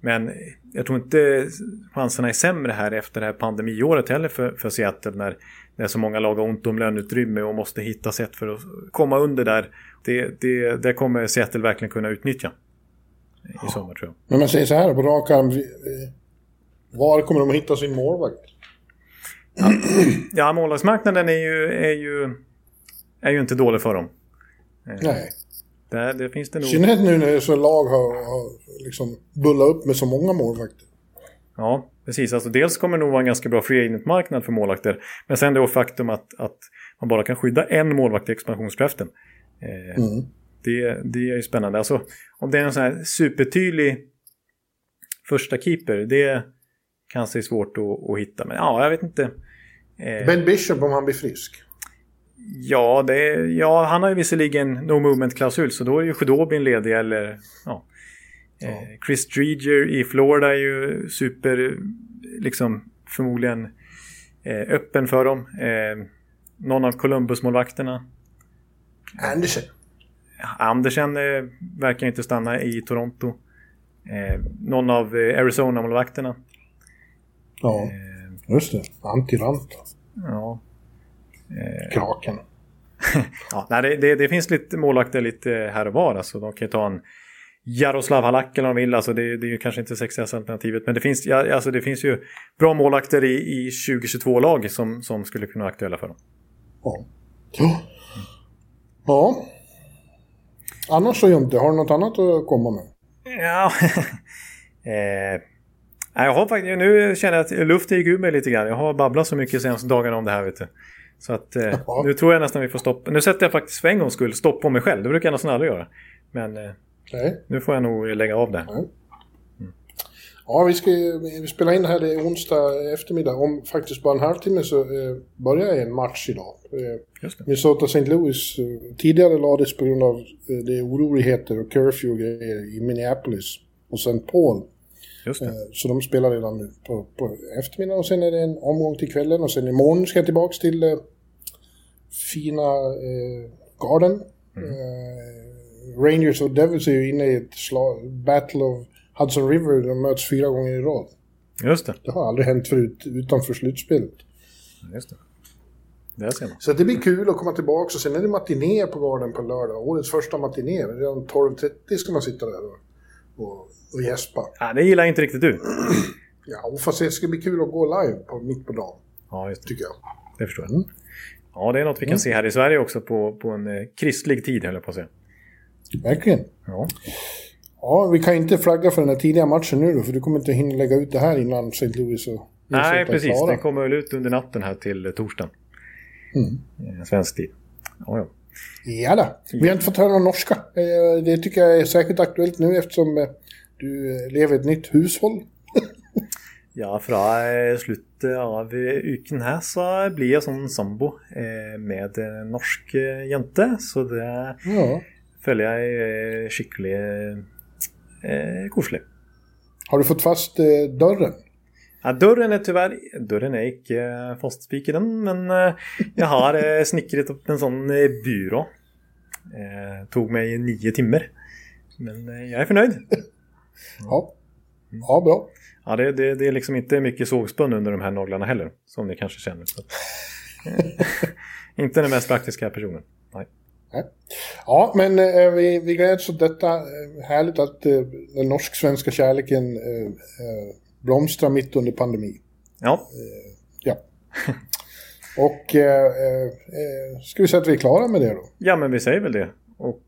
Men eh, jag tror inte chanserna är sämre här efter det här pandemiåret heller för, för Seattle när, när så många lag har ont om löneutrymme och måste hitta sätt för att komma under där. Det, det, det kommer Seattle verkligen kunna utnyttja i sommar tror jag. Men man säger så här på rak arm. Var kommer de att hitta sin målvakt? Ja, målvaktsmarknaden är ju, är, ju, är ju inte dålig för dem. Eh, Nej. Där, det finns det nog. synnerhet nu när så lag har, har liksom bullat upp med så många målvakter. Ja, precis. Alltså, dels kommer det nog vara en ganska bra free agent-marknad för målvakter. Men sen det faktum att, att man bara kan skydda en målvakt i expansionsdraften. Eh, Mm. det, det är ju spännande. Alltså, om det är en sån här supertydlig första keeper, det kanske är svårt att, att hitta. Men ja, jag vet inte. Eh, Ben Bishop om han blir frisk. Ja, det, ja, han har ju visserligen no movement-klausul så då är ju Khudobin ledig eller ja. Eh, Chris Dreger i Florida är ju super, liksom förmodligen eh, öppen för dem. Eh, någon av Columbus-målvakterna. Andersen. Andersen eh, verkar inte stanna i Toronto. Eh, någon av eh, Arizona-målvakterna. Ja, Eh, just det. Antiranta. ja. Kraken. Ja, nej, det, det, det finns lite målvakter lite här och var. Alltså, de kan ju ta en Jaroslav Halak eller vad de vill. Alltså, det, det är ju kanske inte sexigaste alternativet. Men det finns, ja, alltså, det finns ju bra målvakter i, i 2022-lag som, som skulle kunna vara aktuella för dem. Ja. Ja. Annars så Jonte, har du något annat att komma med? Ja. eh, jag har faktiskt, nu känner jag att luften gick ur mig lite grann. Jag har babblat så mycket senaste dagarna om det här. Vet du. Så att eh, Ja. nu tror jag nästan vi får stoppa. Nu sätter jag faktiskt för en gångs skull stopp på mig själv. Det brukar jag nästan aldrig göra. Men eh, nu får jag nog lägga av det. Ja. Ja, vi ska vi spelar in här, det är onsdag eftermiddag. Om faktiskt bara en halvtimme så eh, börjar en match idag. Eh. Minnesota St. Louis eh, tidigare lades på grund av eh, det är oroligheter och curfew och grejer i Minneapolis och St. Paul. Eh, Så de spelar redan nu på, på eftermiddagen och sen är det en omgång till kvällen och sen imorgon ska jag tillbaks till eh, fina eh, Garden. Eh, Rangers och Devils är ju inne i ett slag, Battle of Hudson River. De möts fyra gånger i rad. Just det. Det har aldrig hänt förut utanför slutspelet. Just det. Där ser man. Så det blir kul att komma tillbaka. Och sen är det matiné på Garden på lördag. Årets första matiné. Redan 12.30 ska man sitta där och, och, och gäspa. Ja, det gillar inte riktigt du. Ja, och fast det ska bli kul att gå live på, mitt på dagen, Ja, just det. tycker jag. Det förstår jag. Ja, det är något vi kan se här i Sverige också på, på en eh, kristlig tid, höll jag på att säga. Verkligen. Ja. Ja, vi kan inte flagga för den här tidiga matchen nu då, för du kommer inte hinna lägga ut det här innan St. Louis och Nej, precis. klara. Den kommer väl ut under natten här till eh, torsdagen. Mm. Svensk tid. Ja, ja. Ja då. Vi har inte fått höra någon norska. Eh, Det tycker jag är särskilt aktuellt nu eftersom eh, du eh, lever i ett nytt hushåll. Ja, fra eh, slutten av eh, uken her så blir jeg sånn sambo eh, med en norsk eh, jente. Så det Ja. føler jeg er skikkelig eh, koselig. Har du fått fast eh, dörren? Ja, døren er tyvärr Døren er ikke fastspiket, den, men eh, jeg har eh, snikret opp en sånn eh, byrå. Eh, tok meg nio timer. Men eh, jeg er fornøyd. Ja. Ja, bra. Ja, det, det, det är liksom inte mycket sågspån under de här naglarna heller, som ni kanske känner. Inte den mest praktiska personen. Nej. Ja, men eh, vi, vi gläds åt detta. Eh, härligt att eh, den norsk-svenska kärleken eh, eh, blomstrar mitt under pandemi. Ja, Ja. Och eh, eh, eh, ska vi säga att vi är klara med det då? ja, men vi säger väl det. Och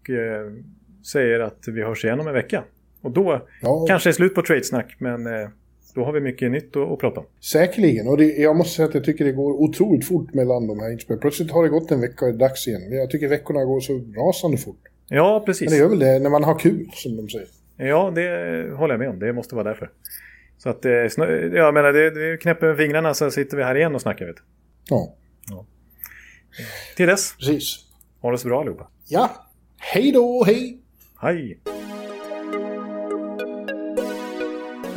säger att vi hörs igen om en vecka. Och då Ja, kanske är slut på tradesnack, men då har vi mycket nytt att, att prata om. säkerligen. Och det, jag måste säga att jag tycker det går otroligt fort mellan de här inspelningarna. Plötsligt har det gått en vecka och det är dags igen. Jag tycker veckorna går så rasande fort. Ja, precis. Men det gör väl det när man har kul, som de säger. Ja, det håller jag med om. Det måste vara därför. Så att, eh, jag menar, det, det knäpper med fingrarna så sitter vi här igen och snackar. Vet. du. Ja, Till dess, precis. ha det så bra allihopa. Ja, hej då, hej! Hej!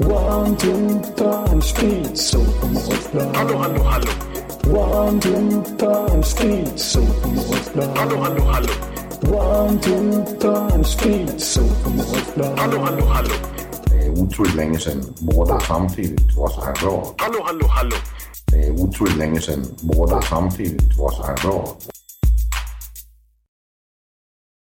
One, two, three, speed, so Hallå, hallå, hallå. One, two, three, speed, so Hallå, hallå, hallå. One, two, three, speed, so Hallå, hallå, hallå. Det är otroligt länge sedan båda samtidigt var så här bra. Hallå, hallå, hallå. Det är otroligt länge sedan båda samtidigt var så här bra.